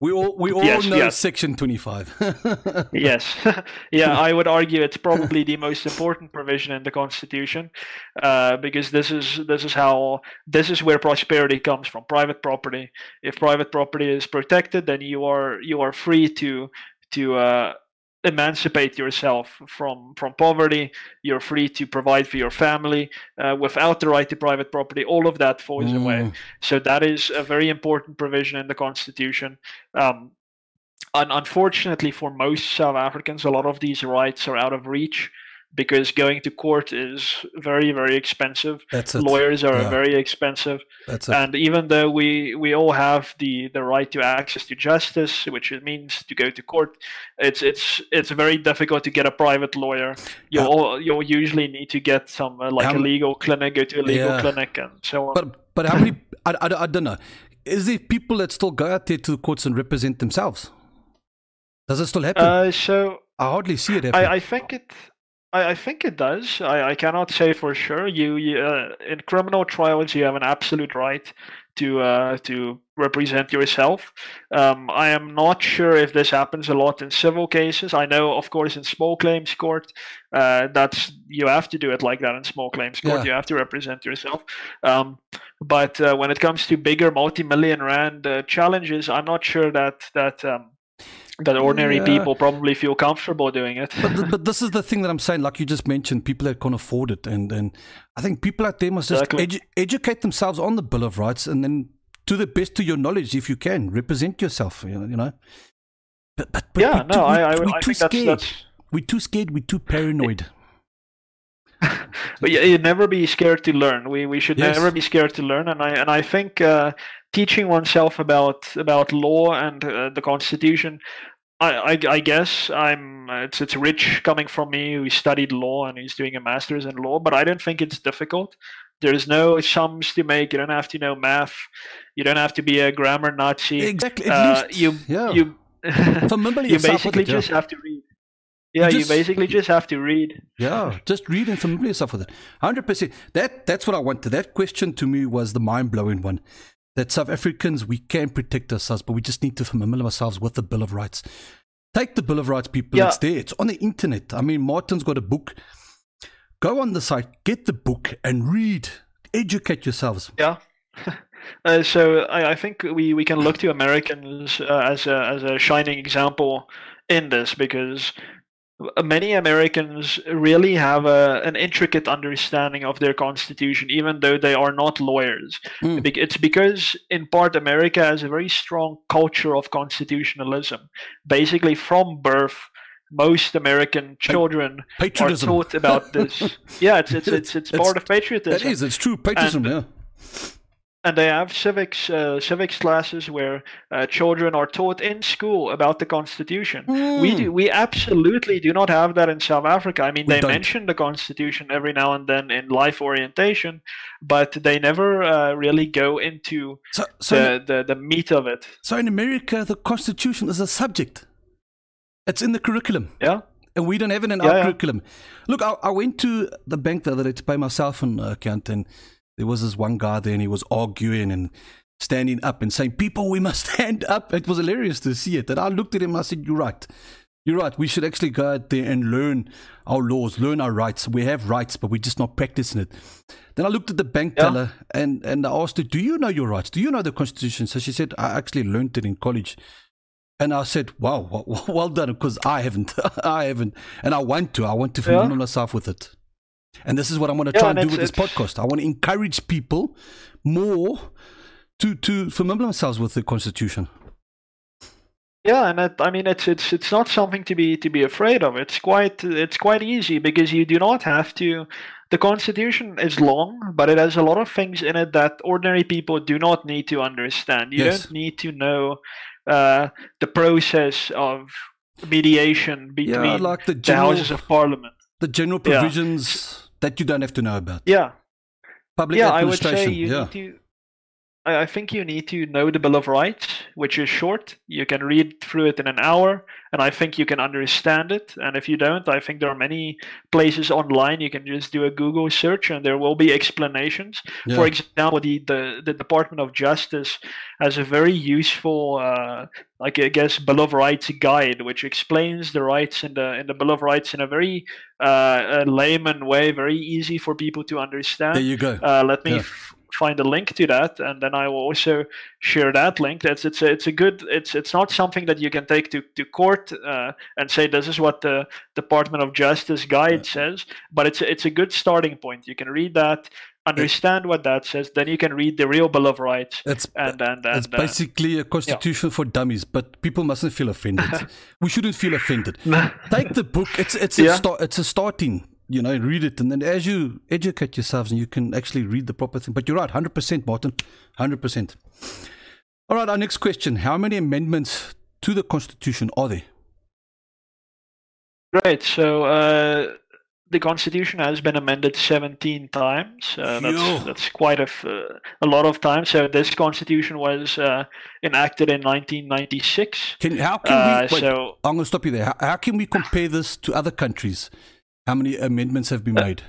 We all we all yes, know yes. Section 25. yes, yeah, I would argue it's probably the most important provision in the Constitution, uh, because this is this is how this is where prosperity comes from. Private property. If private property is protected, then you are you are free to to uh, emancipate yourself from from poverty. You're free to provide for your family uh, without the right to private property. All of that falls mm. away. So that is a very important provision in the constitution. Um, and unfortunately for most south africans a lot of these rights are out of reach because going to court is very very expensive That's it. lawyers are Yeah. very expensive That's it. and even though we we all have the the right to access to justice which it means to go to court it's it's it's very difficult to get a private lawyer you'll Yeah. all, you'll usually need to get some uh, like How a legal clinic go to a legal Yeah. clinic and so on But but how many? I, I, I don't know. Is there people that still go out there to the courts and represent themselves? Does it still happen? uh, so I hardly see it happen. I, I think it. I, I think it does. I, I cannot say for sure. You, you uh, in criminal trials, you have an absolute right to uh, to represent yourself. Um, I am not sure if this happens a lot in civil cases. I know, of course, in small claims court, uh, that's you have to do it like that in small claims court. Yeah. You have to represent yourself. Um, but uh, when it comes to bigger multi-million rand uh, challenges, I'm not sure that that. Um, that ordinary Yeah. people probably feel comfortable doing it. but, th- but this is the thing that I'm saying, like you just mentioned, people that can't afford it, and and I think people out there must just Exactly. edu- educate themselves on the Bill of Rights, and then to the best of your knowledge, if you can, represent yourself. You know, you know. But, but, but yeah, we're no, too, I, we're, I, we're I too think that's, scared. that's We're too scared. We're too paranoid. but you, you never be scared to learn. We we should Yes. never be scared to learn, and I and I think uh, teaching oneself about about law and uh, the Constitution. I, I, I guess I'm it's it's rich coming from me who studied law and who's doing a master's in law, but I don't think it's difficult. There's no sums to make. You don't have to know math. You don't have to be a grammar Nazi. exactly. At Uh, least you yeah. you Familiar you basically it, yeah. just have to read. Yeah, you, just- basically just have to read. Yeah, just read and familiar yourself with it. Hundred percent. That that's what I wanted. That question to me was the mind blowing one. That South Africans we can protect ourselves, but we just need to familiar ourselves with the Bill of Rights. Take the Bill of Rights, people. Yeah. It's there. It's on the internet. I mean, Martin's got a book. Go on the site, get the book, and read. Educate yourselves. Yeah. Uh, so I, I think we, we can look to Americans uh, as a as a shining example in this because many Americans really have a, an intricate understanding of their constitution, even though they are not lawyers. Mm. It's because, in part, America has a very strong culture of constitutionalism. Basically, from birth, most American children are taught about this. Yeah, it's it's it's, it's It's- part of patriotism That is. It's true. Patriotism. And- yeah. And they have civics uh, civics classes where uh, children are taught in school about the constitution we Hmm. do we absolutely do not have that in south africa i mean We they don't. mention the constitution every now and then in life orientation but they never uh, really go into So, so, the, the the meat of it so in America, the Constitution is a subject. It's in the curriculum. yeah and we don't have it in Yeah, our yeah. curriculum. Look, I, I went to the bank the other day to pay myself an account, and there was this one guy there, and he was arguing and standing up and saying, "People, we must stand up." It was hilarious to see it. And I looked at him, I said, "You're right. You're right. We should actually go out there and learn our laws, learn our rights. We have rights, but we're just not practicing it." Then I looked at the bank Yeah. teller and, and I asked her, Do you know your rights? Do you know the Constitution? So she said, I actually learned it in college. And I said, wow, well, well done, because I haven't. I haven't. And I want to. I want to Yeah. familiar myself with it. And this is what I want to Yeah, try and do with this podcast. I want to encourage people more to, to familiar themselves with the Constitution. Yeah, and it, I mean it's it's it's not something to be to be afraid of. It's quite it's quite easy because you do not have to. The Constitution is long, but it has a lot of things in it that ordinary people do not need to understand. You Yes. don't need to know uh, the process of mediation between Yeah, like the the houses of parliament. The general Yeah. provisions that you don't have to know about. Yeah, Public yeah, I would say administration. you yeah. need to. I I think you need to know the Bill of Rights, which is short. You can read through it in an hour, and I think you can understand it. And if you don't, I think there are many places online you can just do a Google search, and there will be explanations. yeah. For example, the, the the Department of Justice has a very useful, uh, like I guess, Bill of Rights guide, which explains the rights in the in the Bill of Rights in a very uh, uh layman way, very easy for people to understand. there you go. Uh, let me Yeah. f- find a link to that, and then I will also share that link. That's it's a, it's a good it's it's not something that you can take to to court uh, and say this is what the Department of Justice guide says, but it's a, it's a good starting point. You can read that understand what that says, then you can read the real Bill of Rights. It's, and, and, and it's basically a constitution yeah. for dummies, but people mustn't feel offended. we shouldn't feel offended. Take the book. It's it's a yeah. start. It's a starting. You know, read it, and then as you educate yourselves, and you can actually read the proper thing. But you're right, hundred percent, Martin, hundred percent. All right, our next question: How many amendments to the Constitution are there? Right. So. Uh, the constitution has been amended 17 times. Uh, that's, that's quite a, uh, a lot of times. So this constitution was uh, enacted in 1996. Can, how can we, uh, wait, so, I'm going to stop you there. How, how, can we compare this to other countries? How many amendments have been uh, made?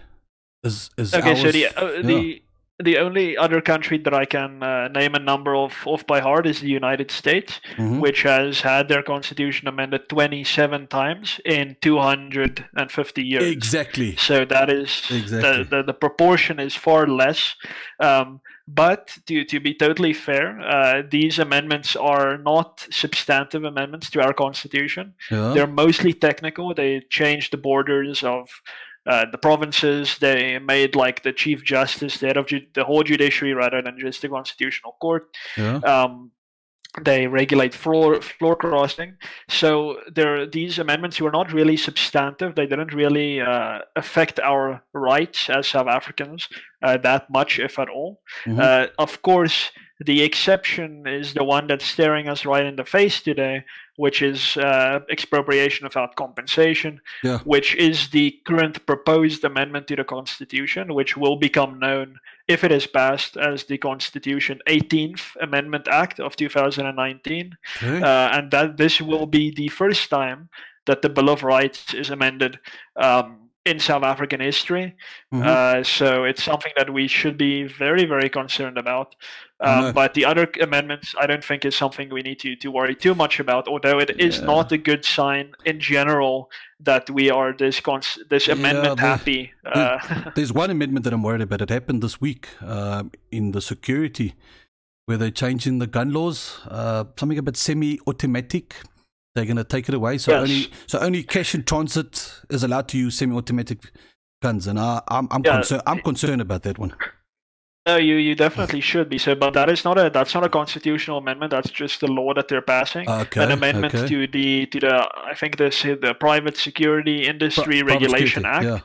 Is, is okay, ours, so the, uh, yeah. the the only other country that I can uh, name a number of off by heart is the United States, mm-hmm. which has had their constitution amended 27 times in 250 years. Exactly. So that is exactly. the, the, the proportion is far less. Um, but to, to be totally fair, uh, these amendments are not substantive amendments to our constitution. Yeah. They're mostly technical. They change the borders of uh, the provinces. They made like the chief justice the head of ju- the whole judiciary rather than just the constitutional court. Yeah. Um, they regulate floor floor crossing. So there, these amendments were not really substantive. They didn't really uh, affect our rights as South Africans uh, that much, if at all. Mm-hmm. Uh, of course, the exception is the one that's staring us right in the face today, which is uh, expropriation without compensation, yeah. which is the current proposed amendment to the Constitution, which will become known if it is passed as the Constitution 18th Amendment Act of 2019, okay. uh, and that this will be the first time that the Bill of Rights is amended. Um, in South African history. Mm-hmm. Uh, so it's something that we should be very, very concerned about. Um, but the other amendments, I don't think is something we need to, to worry too much about. Although it yeah. is not a good sign in general that we are this cons- this yeah, amendment the, happy. Uh, there's one amendment that I'm worried about. It happened this week uh, in the security, where they're changing the gun laws. Uh, something about semi-automatic. They're going to take it away. So yes. only so only cash in transit is allowed to use semi-automatic guns, and I, I'm I'm, yeah. concerned. I'm concerned about that one. No, you, you definitely should be. So, but that is not a that's not a constitutional amendment. That's just the law that they're passing. Okay, An amendment okay. to the to the I think this the Private Security Industry Regulation Act. Yeah.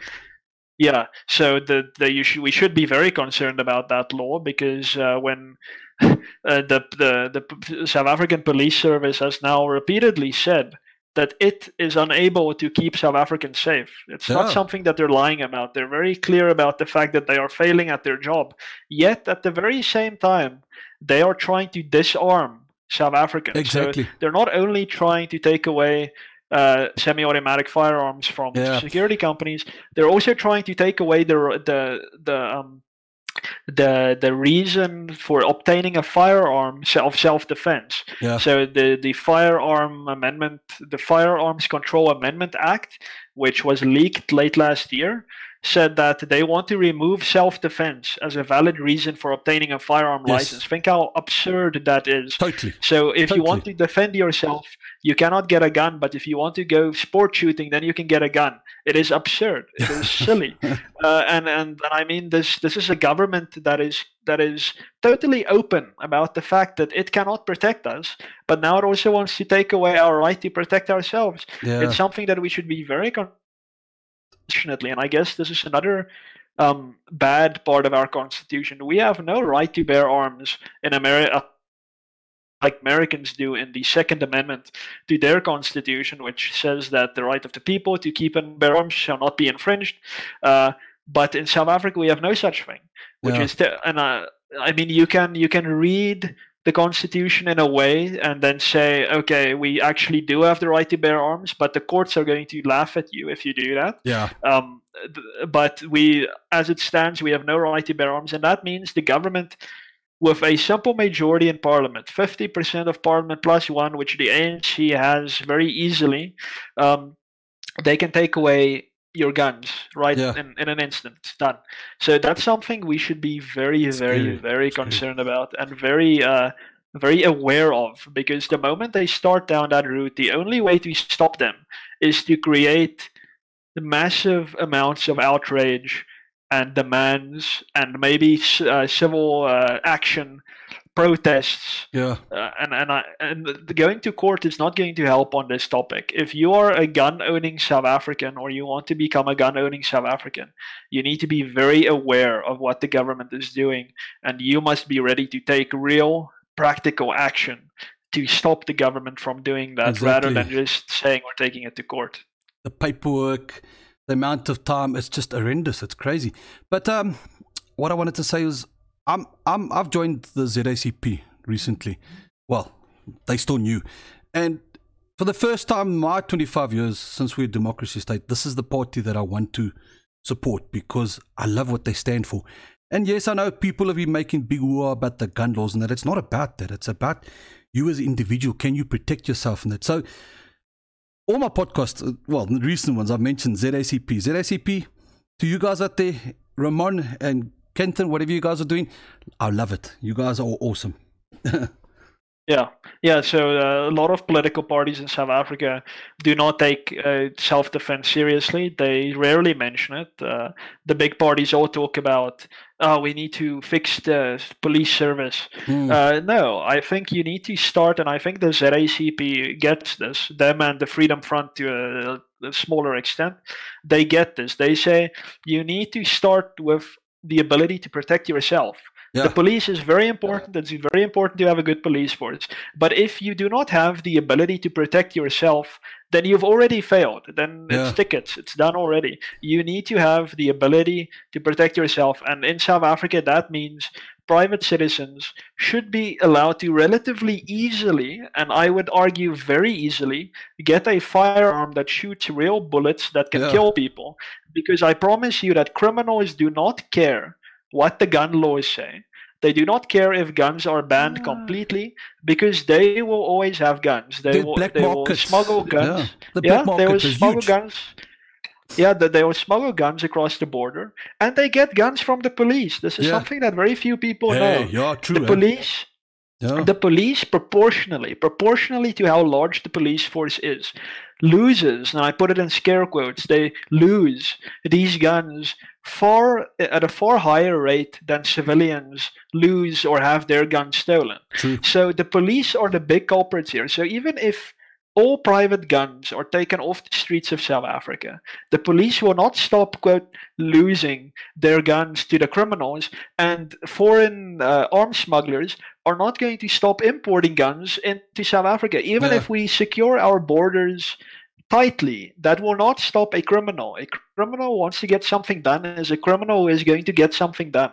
yeah. So the the you should, we should be very concerned about that law because uh, when uh, the the the South African Police Service has now repeatedly said that it is unable to keep South Africans safe. It's not something that they're lying about. They're very clear about the fact that they are failing at their job. Yet, at the very same time, they are trying to disarm South Africans. Exactly. So they're not only trying to take away uh, semi-automatic firearms from yeah. security companies, they're also trying to take away the the the um, the the reason for obtaining a firearm of self defense. Yeah. So the the firearm amendment, the Firearms Control Amendment Act, which was leaked late last year, said that they want to remove self defense as a valid reason for obtaining a firearm yes. license. Think how absurd that is. Totally. So if totally. you want to defend yourself, you cannot get a gun, but if you want to go sport shooting, then you can get a gun. It is absurd. It is silly. Uh, and, and and I mean this this is a government that is that is totally open about the fact that it cannot protect us, but now it also wants to take away our right to protect ourselves. Yeah. It's something that we should be very con- unfortunately, and I guess this is another um, bad part of our constitution. We have no right to bear arms in America, like Americans do in the Second Amendment to their constitution, which says that the right of the people to keep and bear arms shall not be infringed. Uh, but in South Africa, we have no such thing, which yeah. is the, and uh, I mean you can you can read the constitution in a way and then say okay we actually do have the right to bear arms but the courts are going to laugh at you if you do that. Yeah. Um, but we as it stands we have no right to bear arms and that means the government with a simple majority in parliament 50% of parliament plus one which the anc has very easily um, they can take away your guns right Yeah. in, in an instant. Done. So that's something we should be very, Scary. very, very Scary. concerned about and very uh, very aware of because the moment they start down that route, the only way to stop them is to create massive amounts of outrage and demands and maybe uh, civil uh, action protests Yeah. uh, and and I, and going to court is not going to help on this topic. If you are a gun owning South African or you want to become a gun owning South African, you need to be very aware of what the government is doing, and you must be ready to take real practical action to stop the government from doing that, rather than just saying we're taking it to court. the paperwork, the amount of time, it's just horrendous. It's crazy. But um, what I wanted to say is, I'm I'm I've joined the ZACP recently. Well, they still new, and for the first time in my 25 years since we're a democracy state, this is the party that I want to support because I love what they stand for. And yes, I know people have been making big war about the gun laws and that. It's not about that. It's about you as an individual. Can you protect yourself in that? So all my podcasts, uh, well, the recent ones, I've mentioned ZACP. ZACP, to you guys out there, Ramon and Kenton, whatever you guys are doing, I love it. You guys are awesome. Yeah, yeah. So uh, a lot of political parties in South Africa do not take uh, self-defense seriously. They rarely mention it. Uh, the big parties all talk about, "Oh, we need to fix the police service." Uh, no, I think you need to start, and I think the ZACP gets this. Them and the Freedom Front to a smaller extent, they get this. They say you need to start with the ability to protect yourself. Yeah. The police is very important. It's very important to have a good police force. But if you do not have the ability to protect yourself, then you've already failed. Then Yeah. it's tickets. It's done already. You need to have the ability to protect yourself. And in South Africa, that means private citizens should be allowed to relatively easily, and I would argue very easily, get a firearm that shoots real bullets that can Yeah. kill people. Because I promise you that criminals do not care what the gun laws say. They do not care if guns are banned Ah. completely because they will always have guns. They The will, black they will smuggle guns. Yeah. The Yeah, black they will smuggle huge. guns. Yeah, that they will smuggle guns across the border, and they get guns from the police. This is Yeah. something that very few people Hey, know. yeah, true. The police, Yeah. the police, proportionally, proportionally to how large the police force is, loses, and I put it in scare quotes, they lose these guns far at a far higher rate than civilians lose or have their guns stolen. True. So the police are the big culprits here. So even if all private guns are taken off the streets of South Africa, the police will not stop, quote, losing their guns to the criminals, and foreign uh, arms smugglers are not going to stop importing guns into South Africa. Even Yeah. if we secure our borders tightly, that will not stop a criminal. A criminal wants to get something done, as a criminal is going to get something done.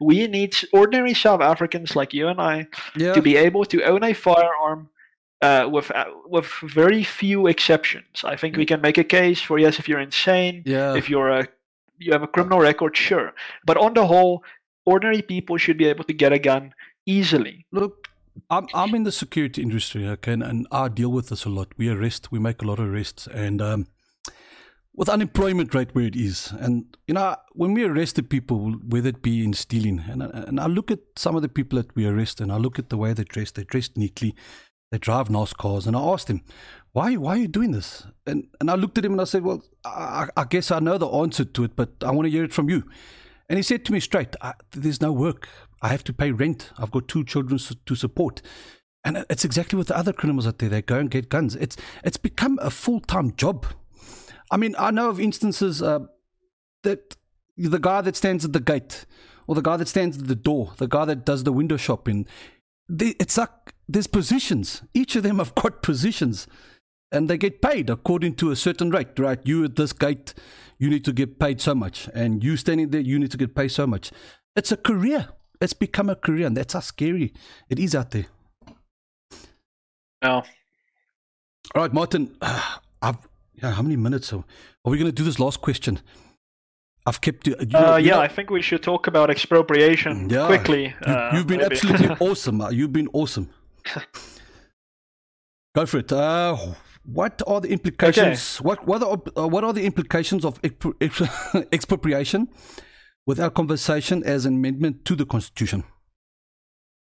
We need ordinary South Africans like you and I Yeah. to be able to own a firearm uh, with uh, with very few exceptions. I think we can make a case for yes, if you're insane, yeah. if you're a you have a criminal record, sure. But on the whole, ordinary people should be able to get a gun easily. Look, I'm I'm in the security industry, okay, and, and I deal with this a lot. We arrest, we make a lot of arrests, and um, with unemployment rate where it is, and you know when we arrested people, whether it be in stealing, and and I look at some of the people that we arrest, and I look at the way they dress. They dress neatly, they drive nice cars, and I asked him, why why are you doing this? And and I looked at him and I said, well, I, I guess I know the answer to it, but I want to hear it from you. And he said to me straight, There's no work. I have to pay rent. I've got two children to support. And it's exactly what the other criminals out there. They go and get guns. It's, it's become a full time job. I mean, I know of instances uh, that the guy that stands at the gate, or the guy that stands at the door, the guy that does the window shopping, they, it's like there's positions. Each of them have got positions and they get paid according to a certain rate, right? You at this gate, you need to get paid so much, and you standing there, you need to get paid so much. It's a career. It's become a Korean. that's how scary it is out there. Yeah. All right, Martin. I've yeah. How many minutes? Are, are we going to do this last question? I've kept you. you Uh, yeah, know- I think we should talk about expropriation Yeah. quickly. You, uh, you've been maybe. absolutely awesome. uh, You've been awesome. Go for it. Uh, what are the implications? Okay. What what are, uh, what are the implications of expropriation without conversation as an amendment to the constitution?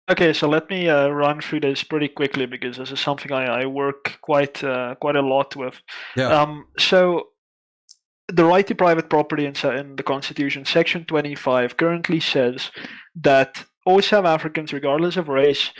Okay, so let me uh, run through this pretty quickly because this is something I, I work quite uh, quite a lot with. Yeah. Um, so the right to private property in, in the Constitution, Section 25, currently says that all South Africans, regardless of race,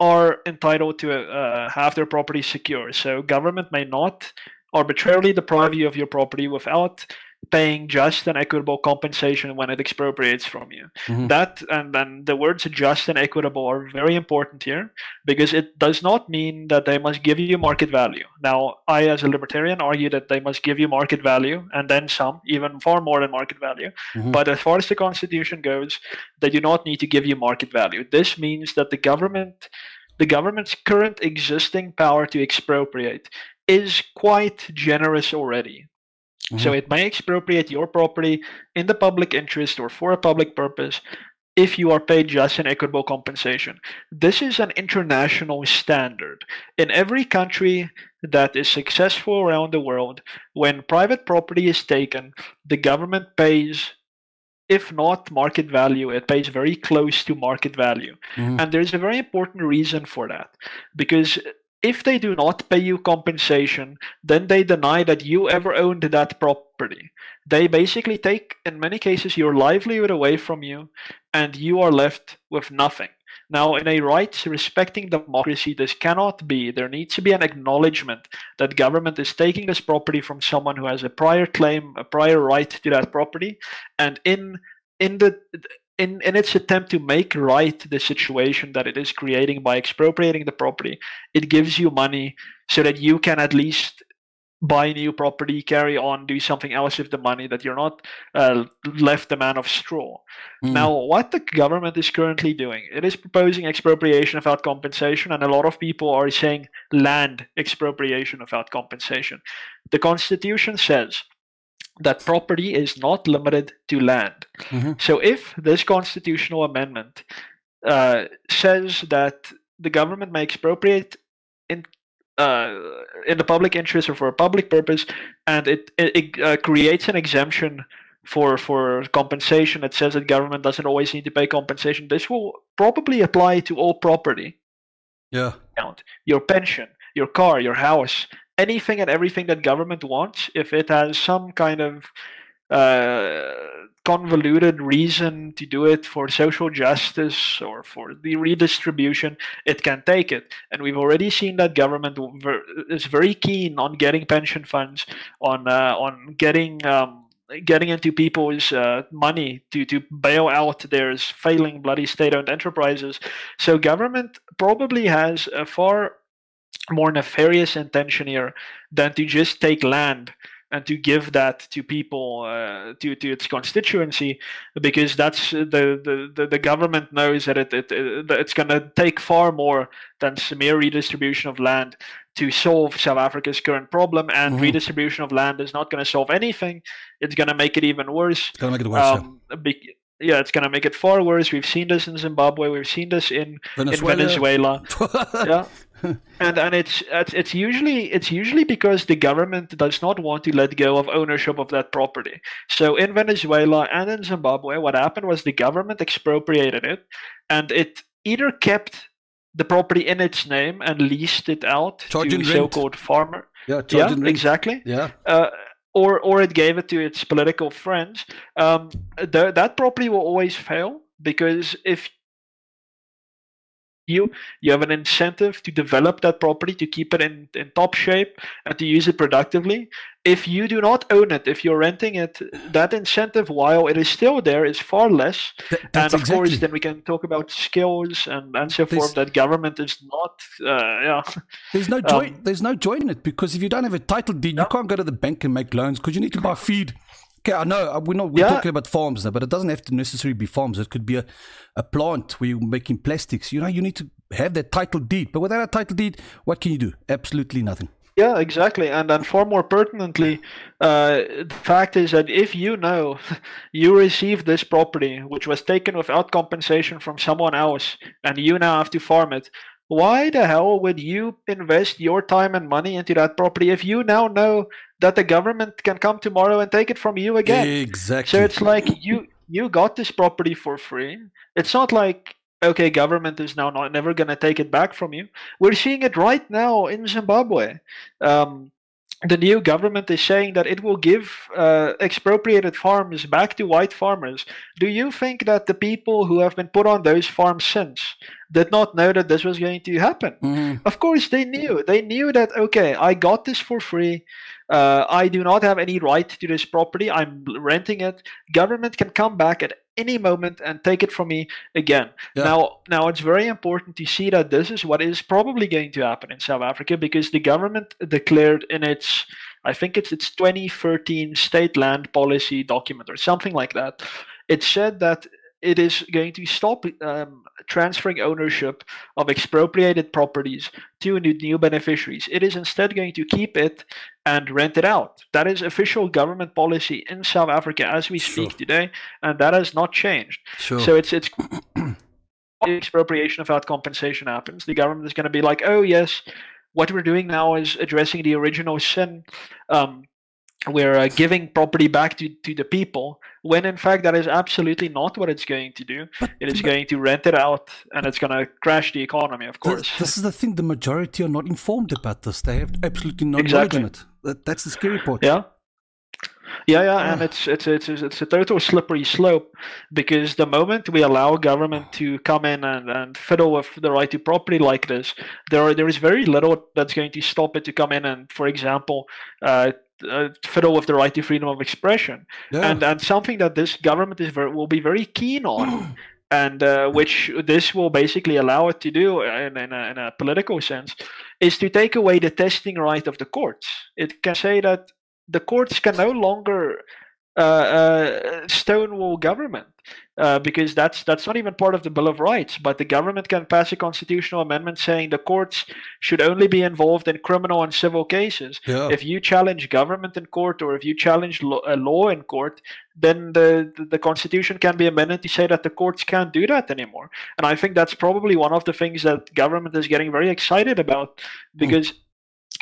are entitled to uh, have their property secure. So government may not arbitrarily deprive you of your property without paying just and equitable compensation when it expropriates from you. Mm-hmm. That and then the words just and equitable are very important here because it does not mean that they must give you market value. Now, I as a libertarian argue that they must give you market value and then some, even far more than market value. Mm-hmm. But as far as the constitution goes, they do not need to give you market value. This means that the government the government's current existing power to expropriate is quite generous already. Mm-hmm. So it may expropriate your property in the public interest or for a public purpose if you are paid just and equitable compensation. This is an international standard. In every country that is successful around the world, when private property is taken, the government pays if not market value, it pays very close to market value. Mm-hmm. And there's a very important reason for that. Because if they do not pay you compensation, then they deny that you ever owned that property. They basically take, in many cases, your livelihood away from you, and you are left with nothing. Now, in a rights respecting democracy, this cannot be. There needs to be an acknowledgement that government is taking this property from someone who has a prior claim, a prior right to that property, and in in the in, in its attempt to make right the situation that it is creating by expropriating the property, it gives you money so that you can at least buy new property, carry on, do something else with the money, that you're not uh, left a man of straw. Mm. Now, what the government is currently doing, it is proposing expropriation without compensation, and a lot of people are saying land expropriation without compensation. The Constitution says that property is not limited to land. Mm-hmm. So if this constitutional amendment uh, says that the government may expropriate in uh, in the public interest or for a public purpose, and it it, it uh, creates an exemption for for compensation. It says that government doesn't always need to pay compensation. This will probably apply to all property. Yeah. Your pension, your car, your house, anything and everything that government wants, if it has some kind of uh, convoluted reason to do it for social justice or for the redistribution, it can take it. And we've already seen that government is very keen on getting pension funds, on uh, on getting. Um, getting into people's uh, money to, to bail out their failing bloody state-owned enterprises. So government probably has a far more nefarious intention here than to just take land and to give that to people uh, to to its constituency because that's uh, the the, the government knows that it, it, it it's going to take far more than mere redistribution of land to solve South Africa's current problem and mm-hmm. redistribution of land is not going to solve anything it's going to make it even worse it's going to make it worse um, yeah. Be- yeah, it's going to make it far worse. We've seen this in Zimbabwe. We've seen this in Venezuela. In Venezuela. yeah, and and it's, it's it's usually it's usually because the government does not want to let go of ownership of that property. So in Venezuela and in Zimbabwe, what happened was the government expropriated it, and it either kept the property in its name and leased it out Charging to so-called farmer. Yeah, yeah, exactly. Yeah. Uh, or or it gave it to its political friends. Um, the, that property will always fail because if you. You have an incentive to develop that property to keep it in, in top shape and to use it productively. If you do not own it if you're renting it that incentive while it is still there is far less. Th- and of exactly. course then we can talk about skills and, and so forth that government is not uh, yeah. There's no joy um, there's no joy in it because if you don't have a title deed you can't go to the bank and make loans because you need to buy feed Okay, I know uh, we're not we're yeah. talking about farms now, but it doesn't have to necessarily be farms. It could be a, a plant where you're making plastics. You know, you need to have that title deed. But without a title deed, what can you do? Absolutely nothing. Yeah, exactly. And then far more pertinently, uh, the fact is that if you know you received this property, which was taken without compensation from someone else, and you now have to farm it, why the hell would you invest your time and money into that property if you now know that the government can come tomorrow and take it from you again? Exactly. So it's like you you got this property for free. It's not like okay, government is now not never going to take it back from you. We're seeing it right now in Zimbabwe. Um, the new government is saying that it will give uh, expropriated farms back to white farmers. Do you think that the people who have been put on those farms since did not know that this was going to happen? Mhm. Of course, they knew. They knew that, okay, I got this for free. Uh, I do not have any right to this property. I'm renting it. Government can come back at any moment and take it from me again. Yeah. Now, now it's very important to see that this is what is probably going to happen in South Africa because the government declared in its, I think it's its 2013 state land policy document or something like that. It said that it is going to stop um, transferring ownership of expropriated properties to new, new beneficiaries. It is instead going to keep it and rent it out. That is official government policy in South Africa as we speak Sure. today, and that has not changed. Sure. So it's it's expropriation without compensation happens. The government is going to be like, oh yes, what we're doing now is addressing the original sin. Um, we're uh, giving property back to, to the people when in fact that is absolutely not what it's going to do it is going to rent it out and it's going to crash the economy of course this is the thing. The majority are not informed about this. They have absolutely no Exactly. knowledge on it. That, that's the scary part. yeah yeah yeah and Ah. it's, it's it's it's it's a total slippery slope because the moment we allow government to come in and, and fiddle with the right to property like this there are, there is very little that's going to stop it to come in and for example uh, uh, fiddle with the right to freedom of expression Yeah. and and something that this government is very, will be very keen on and uh, which this will basically allow it to do in, in, a, in a political sense is to take away the testing right of the courts it can say that the courts can no longer uh, uh, stonewall government uh, because that's that's not even part of the Bill of Rights. But the government can pass a constitutional amendment saying the courts should only be involved in criminal and civil cases. yeah. If you challenge government in court or if you challenge lo- a law in court, then the, the the constitution can be amended to say that the courts can't do that anymore. And I think that's probably one of the things that government is getting very excited about because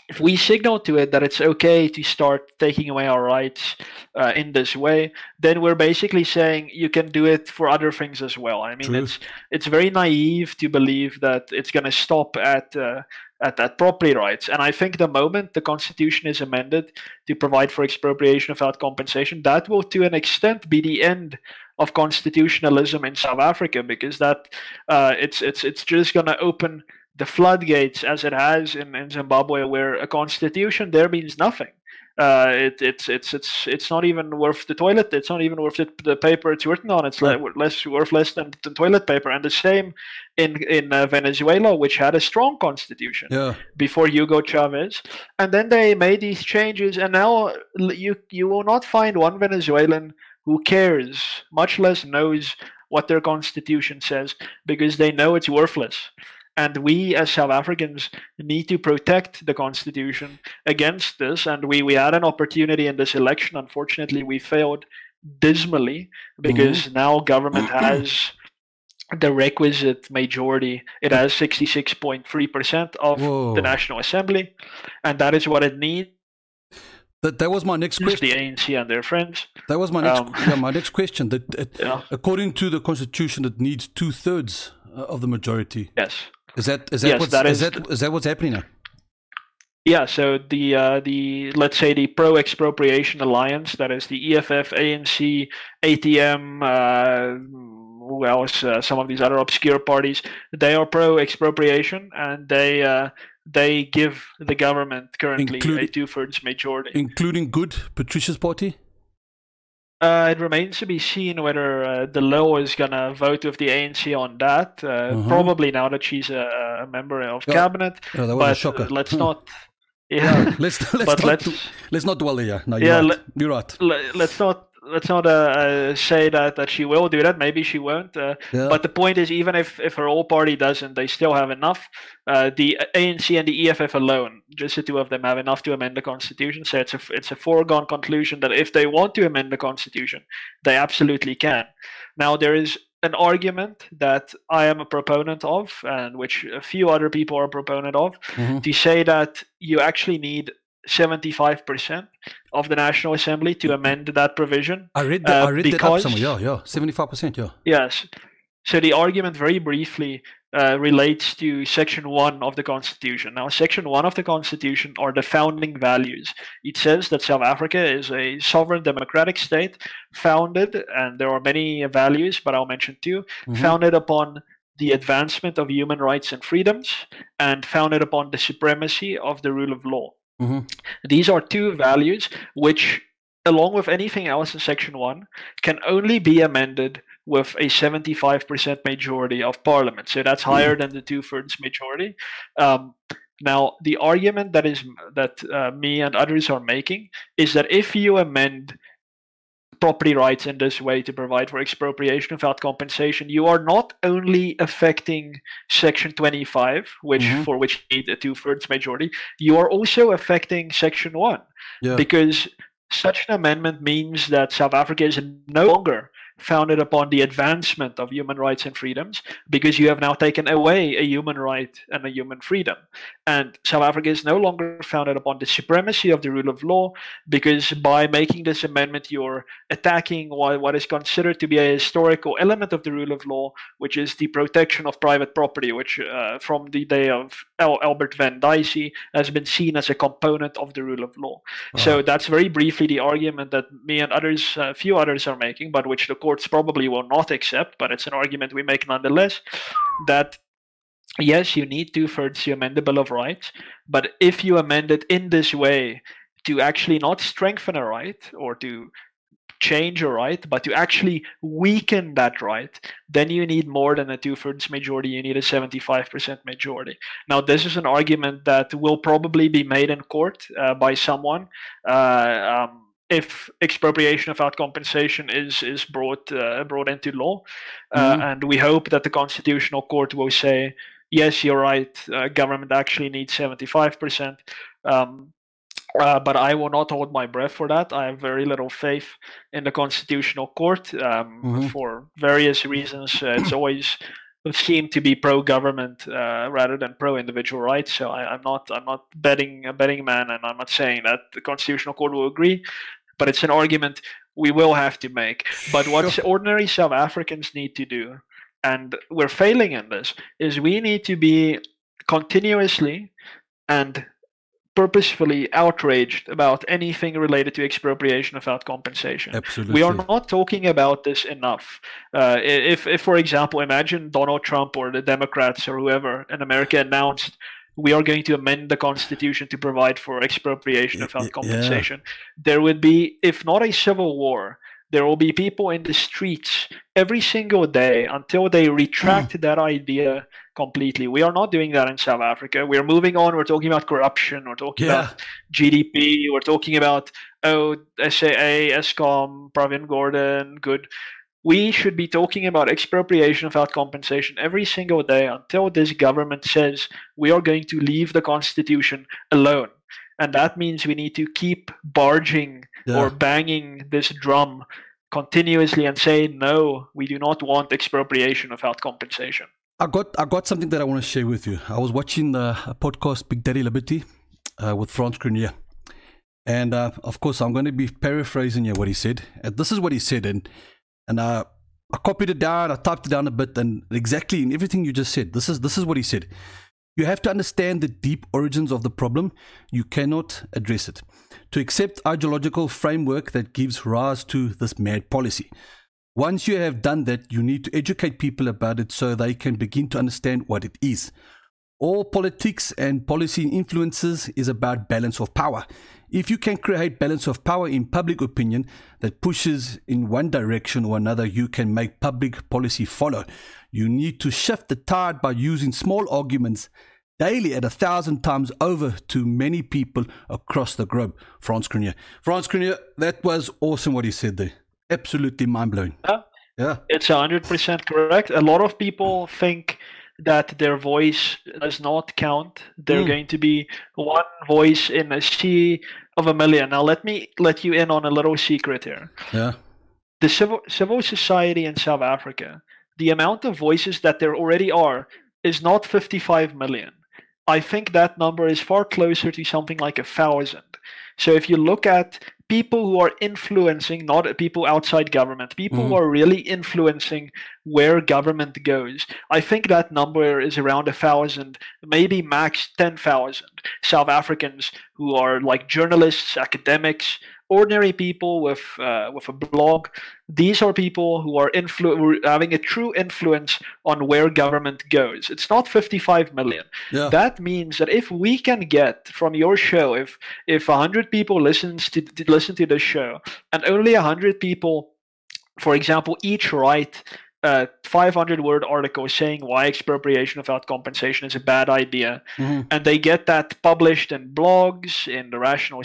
if we signal to it that it's okay to start taking away our rights uh, in this way, then we're basically saying you can do it for other things as well. I mean, True. it's it's very naive to believe that it's going to stop at uh, at at property rights. And I think the moment the constitution is amended to provide for expropriation without compensation, that will to an extent be the end of constitutionalism in South Africa because that uh, it's it's it's just going to open the floodgates as it has in, in Zimbabwe, where a constitution there means nothing. Uh, it, it's it's it's it's not even worth the toilet. It's not even worth the, the paper it's written on. It's le- less worth less than, than toilet paper. And the same in in uh, Venezuela, which had a strong constitution yeah. before Hugo Chavez, and then they made these changes, and now you you will not find one Venezuelan who cares, much less knows what their constitution says, because they know it's worthless. And we, as South Africans, need to protect the constitution against this. And we, we had an opportunity in this election. Unfortunately, we failed dismally because now government has the requisite majority. It has 66.3% of Whoa. the National Assembly, and that is what it needs. That, that was my next question. The. ANC and their friends. That was my next, Um, yeah, my next question. That, it, Yeah. according to the constitution, it needs two thirds of the majority. Yes. Is that is that Yes, what's, that is is that is that what's happening now? Yeah, so the uh, the let's say the pro expropriation alliance, that is the EFF, ANC, ATM, uh, who else? Uh, some of these other obscure parties, they are pro expropriation, and they uh, they give the government currently a two thirds majority. Including good Patricia's party. Uh, it remains to be seen whether uh, De Lille is gonna vote with the ANC on that. Uh, Uh-huh. Probably now that she's a, a member of Yeah. cabinet, Oh, that was a shocker. uh, let's Huh. not. Yeah. Let's let's But not let's- let's not dwell here. No, you're Yeah, right. let- you're right. le- let's not let's not uh, say that that she will do that. Maybe she won't. Uh, Yeah. But the point is, even if if her whole party doesn't, they still have enough. Uh, the ANC and the EFF alone, just the two of them, have enough to amend the constitution. So it's a it's a foregone conclusion that if they want to amend the constitution, they absolutely can. Now there is an argument that I am a proponent of, and which a few other people are a proponent of, Mhm. to say that you actually need 75% of the National Assembly to amend that provision. I read that. Uh, I read that up because- somewhere. Yeah, yeah, seventy-five percent. Yeah. Yes. So the argument, very briefly, uh, relates to Section 1 of the Constitution. Now, Section 1 of the Constitution are the founding values. It says that South Africa is a sovereign democratic state founded, and there are many values, but I'll mention 2 Mhm. founded upon the advancement of human rights and freedoms, and founded upon the supremacy of the rule of law. Mhm. These are two values which, along with anything else in Section 1, can only be amended with a 75% majority of parliament. So that's higher than the two thirds majority. Um, now, the argument that is that uh, me and others are making is that if you amend property rights in this way to provide for expropriation without compensation, you are not only affecting Section 25, which Mhm. for which you need a two-thirds majority, you are also affecting Section 1 Yeah. because such an amendment means that South Africa is no longer founded upon the advancement of human rights and freedoms because you have now taken away a human right and a human freedom. And South Africa is no longer founded upon the supremacy of the rule of law because by making this amendment, you're attacking what, is considered to be a historical element of the rule of law, which is the protection of private property, which uh, from the day of Al- Albert Venn Dicey has been seen as a component of the rule of law. So that's very briefly the argument that me and others, a few others, are making, but which the courts probably will not accept. But it's an argument we make nonetheless. That yes, you need two thirds to amend the Bill of Rights, but if you amend it in this way to actually not strengthen a right or to change a right, but to actually weaken that right, then you need more than a two thirds majority. You need a 75% majority. Now, this is an argument that will probably be made in court uh, by someone. Uh, um, if expropriation without compensation is is brought uh, brought into law, uh, Mhm. and we hope that the constitutional court will say, yes, you're right, uh, government actually needs seventy five percent. Um, uh, but I will not hold my breath for that. I have very little faith in the constitutional court um, Mhm. for various reasons. Uh, it's always seemed to be pro-government uh, rather than pro-individual rights. So I, I'm not I'm not betting a betting man, and I'm not saying that the constitutional court will agree. But it's an argument we will have to make. But what Sure. ordinary South Africans need to do, and we're failing in this, is we need to be continuously and purposefully outraged about anything related to expropriation without compensation. Absolutely. We are not talking about this enough. Uh, if, if, for example, imagine Donald Trump or the Democrats or whoever in America announced we are going to amend the Constitution to provide for expropriation without yeah. compensation, there would be, if not a civil war, there will be people in the streets every single day until they retract hmm. that idea completely. We are not doing that in South Africa. We're moving on. We're talking about corruption. We're talking Yeah. about GDP. We're talking about oh SAA, Eskom, Pravin Gordhan, good. We should be talking about expropriation without compensation every single day until this government says we are going to leave the constitution alone. And that means we need to keep barging Yeah. or banging this drum continuously and say no, we do not want expropriation without compensation. I got I got something that I want to share with you. I was watching the a podcast Big Daddy Liberty uh, with Frans Cronje. And uh, of course, I'm going to be paraphrasing here what he said. And this is what he said, and and uh, I copied it down, I typed it down a bit, and exactly in everything you just said. This is this is what he said. You have to understand the deep origins of the problem. You cannot address it. To accept ideological framework that gives rise to this mad policy. Once you have done that, you need to educate people about it so they can begin to understand what it is. All politics and policy influences is about balance of power. If you can create balance of power in public opinion that pushes in one direction or another, you can make public policy follow. You need to shift the tide by using small arguments daily at a thousand times over to many people across the globe. Frans Cronje. Frans Cronje, that was awesome what he said there. Absolutely mind blowing. Yeah. Yeah. It's 100% correct. A lot of people think that their voice does not count. They're Mm. going to be one voice in a sea of a million. Now, let me let you in on a little secret here. Yeah. The civil, civil society in South Africa the amount of voices that there already are is not 55 million. I think that number is far closer to something like a thousand. So if you look at people who are influencing, not people outside government, people mm-hmm. who are really influencing where government goes, I think that number is around a thousand, maybe max 10,000 South Africans who are like journalists, academics, ordinary people with uh, with a blog. These are people who are influ- having a true influence on where government goes. It's not 55 million. Yeah. That means that if we can get from your show, if if 100 people listens to, to listen to the show, and only 100 people, for example, each write a 500 word article saying why expropriation without compensation is a bad idea, mm-hmm. and they get that published in blogs, in the Rational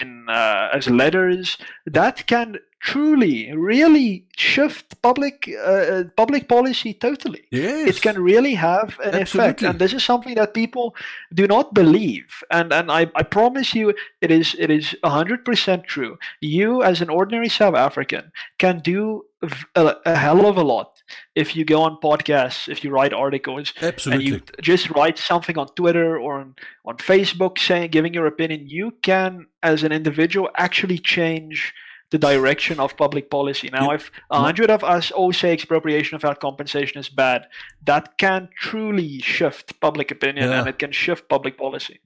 in uh, as letters that can truly really shift public uh, public policy totally yes. it can really have an Absolutely. effect and this is something that people do not believe and and I, I promise you it is it is 100% true you as an ordinary south african can do a, a hell of a lot if you go on podcasts, if you write articles, Absolutely. and you just write something on Twitter or on, on Facebook saying giving your opinion, you can as an individual actually change the direction of public policy. Now, if a hundred of us all say expropriation without compensation is bad, that can truly shift public opinion yeah. and it can shift public policy.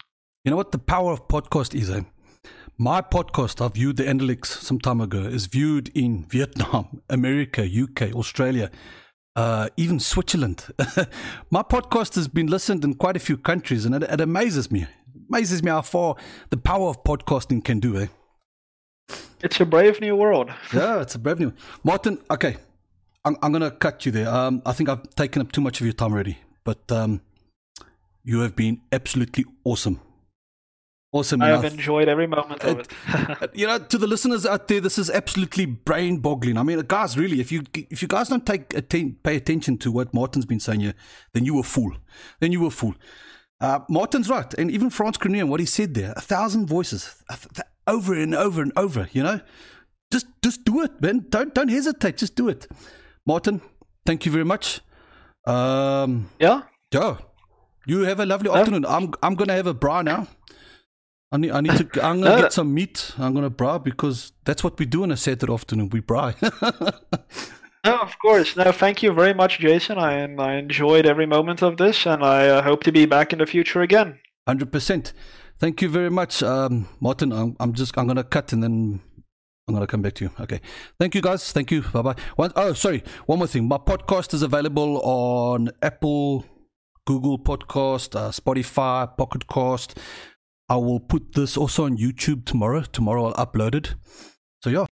You know what the power of podcast is? Eh? My podcast, I viewed the Analytics some time ago, is viewed in Vietnam, America, UK, Australia, uh, even Switzerland. My podcast has been listened in quite a few countries, and it, it, amazes me. It amazes me how far the power of podcasting can do. Eh? It's a brave new world. yeah, it's a brave new. Martin, okay, I'm, I'm going to cut you there. Um, I think I've taken up too much of your time already, but um, you have been absolutely awesome. Awesome. I have enjoyed every moment of it. it. you know, to the listeners out there, this is absolutely brain boggling. I mean, guys, really, if you if you guys don't take atten- pay attention to what Martin's been saying here, then you were fool. Then you were fool. Uh, Martin's right, and even Frans Cronje, what he said there, a thousand voices, over and over and over. You know, just just do it, man. Don't don't hesitate. Just do it. Martin, thank you very much. Um, yeah. Yeah. You have a lovely afternoon. I'm I'm gonna have a braai now. I need, I need to. I'm gonna get some meat. I'm gonna braai because that's what we do on a Saturday afternoon. We braai. no, of course. No, thank you very much, Jason. I I enjoyed every moment of this, and I uh, hope to be back in the future again. Hundred percent. Thank you very much, um, Martin. I'm, I'm just I'm gonna cut and then I'm gonna come back to you. Okay. Thank you, guys. Thank you. Bye bye. One, oh, sorry. One more thing. My podcast is available on Apple, Google Podcast, uh, Spotify, Pocket Cast. I will put this also on YouTube tomorrow. Tomorrow I'll upload it. So yeah.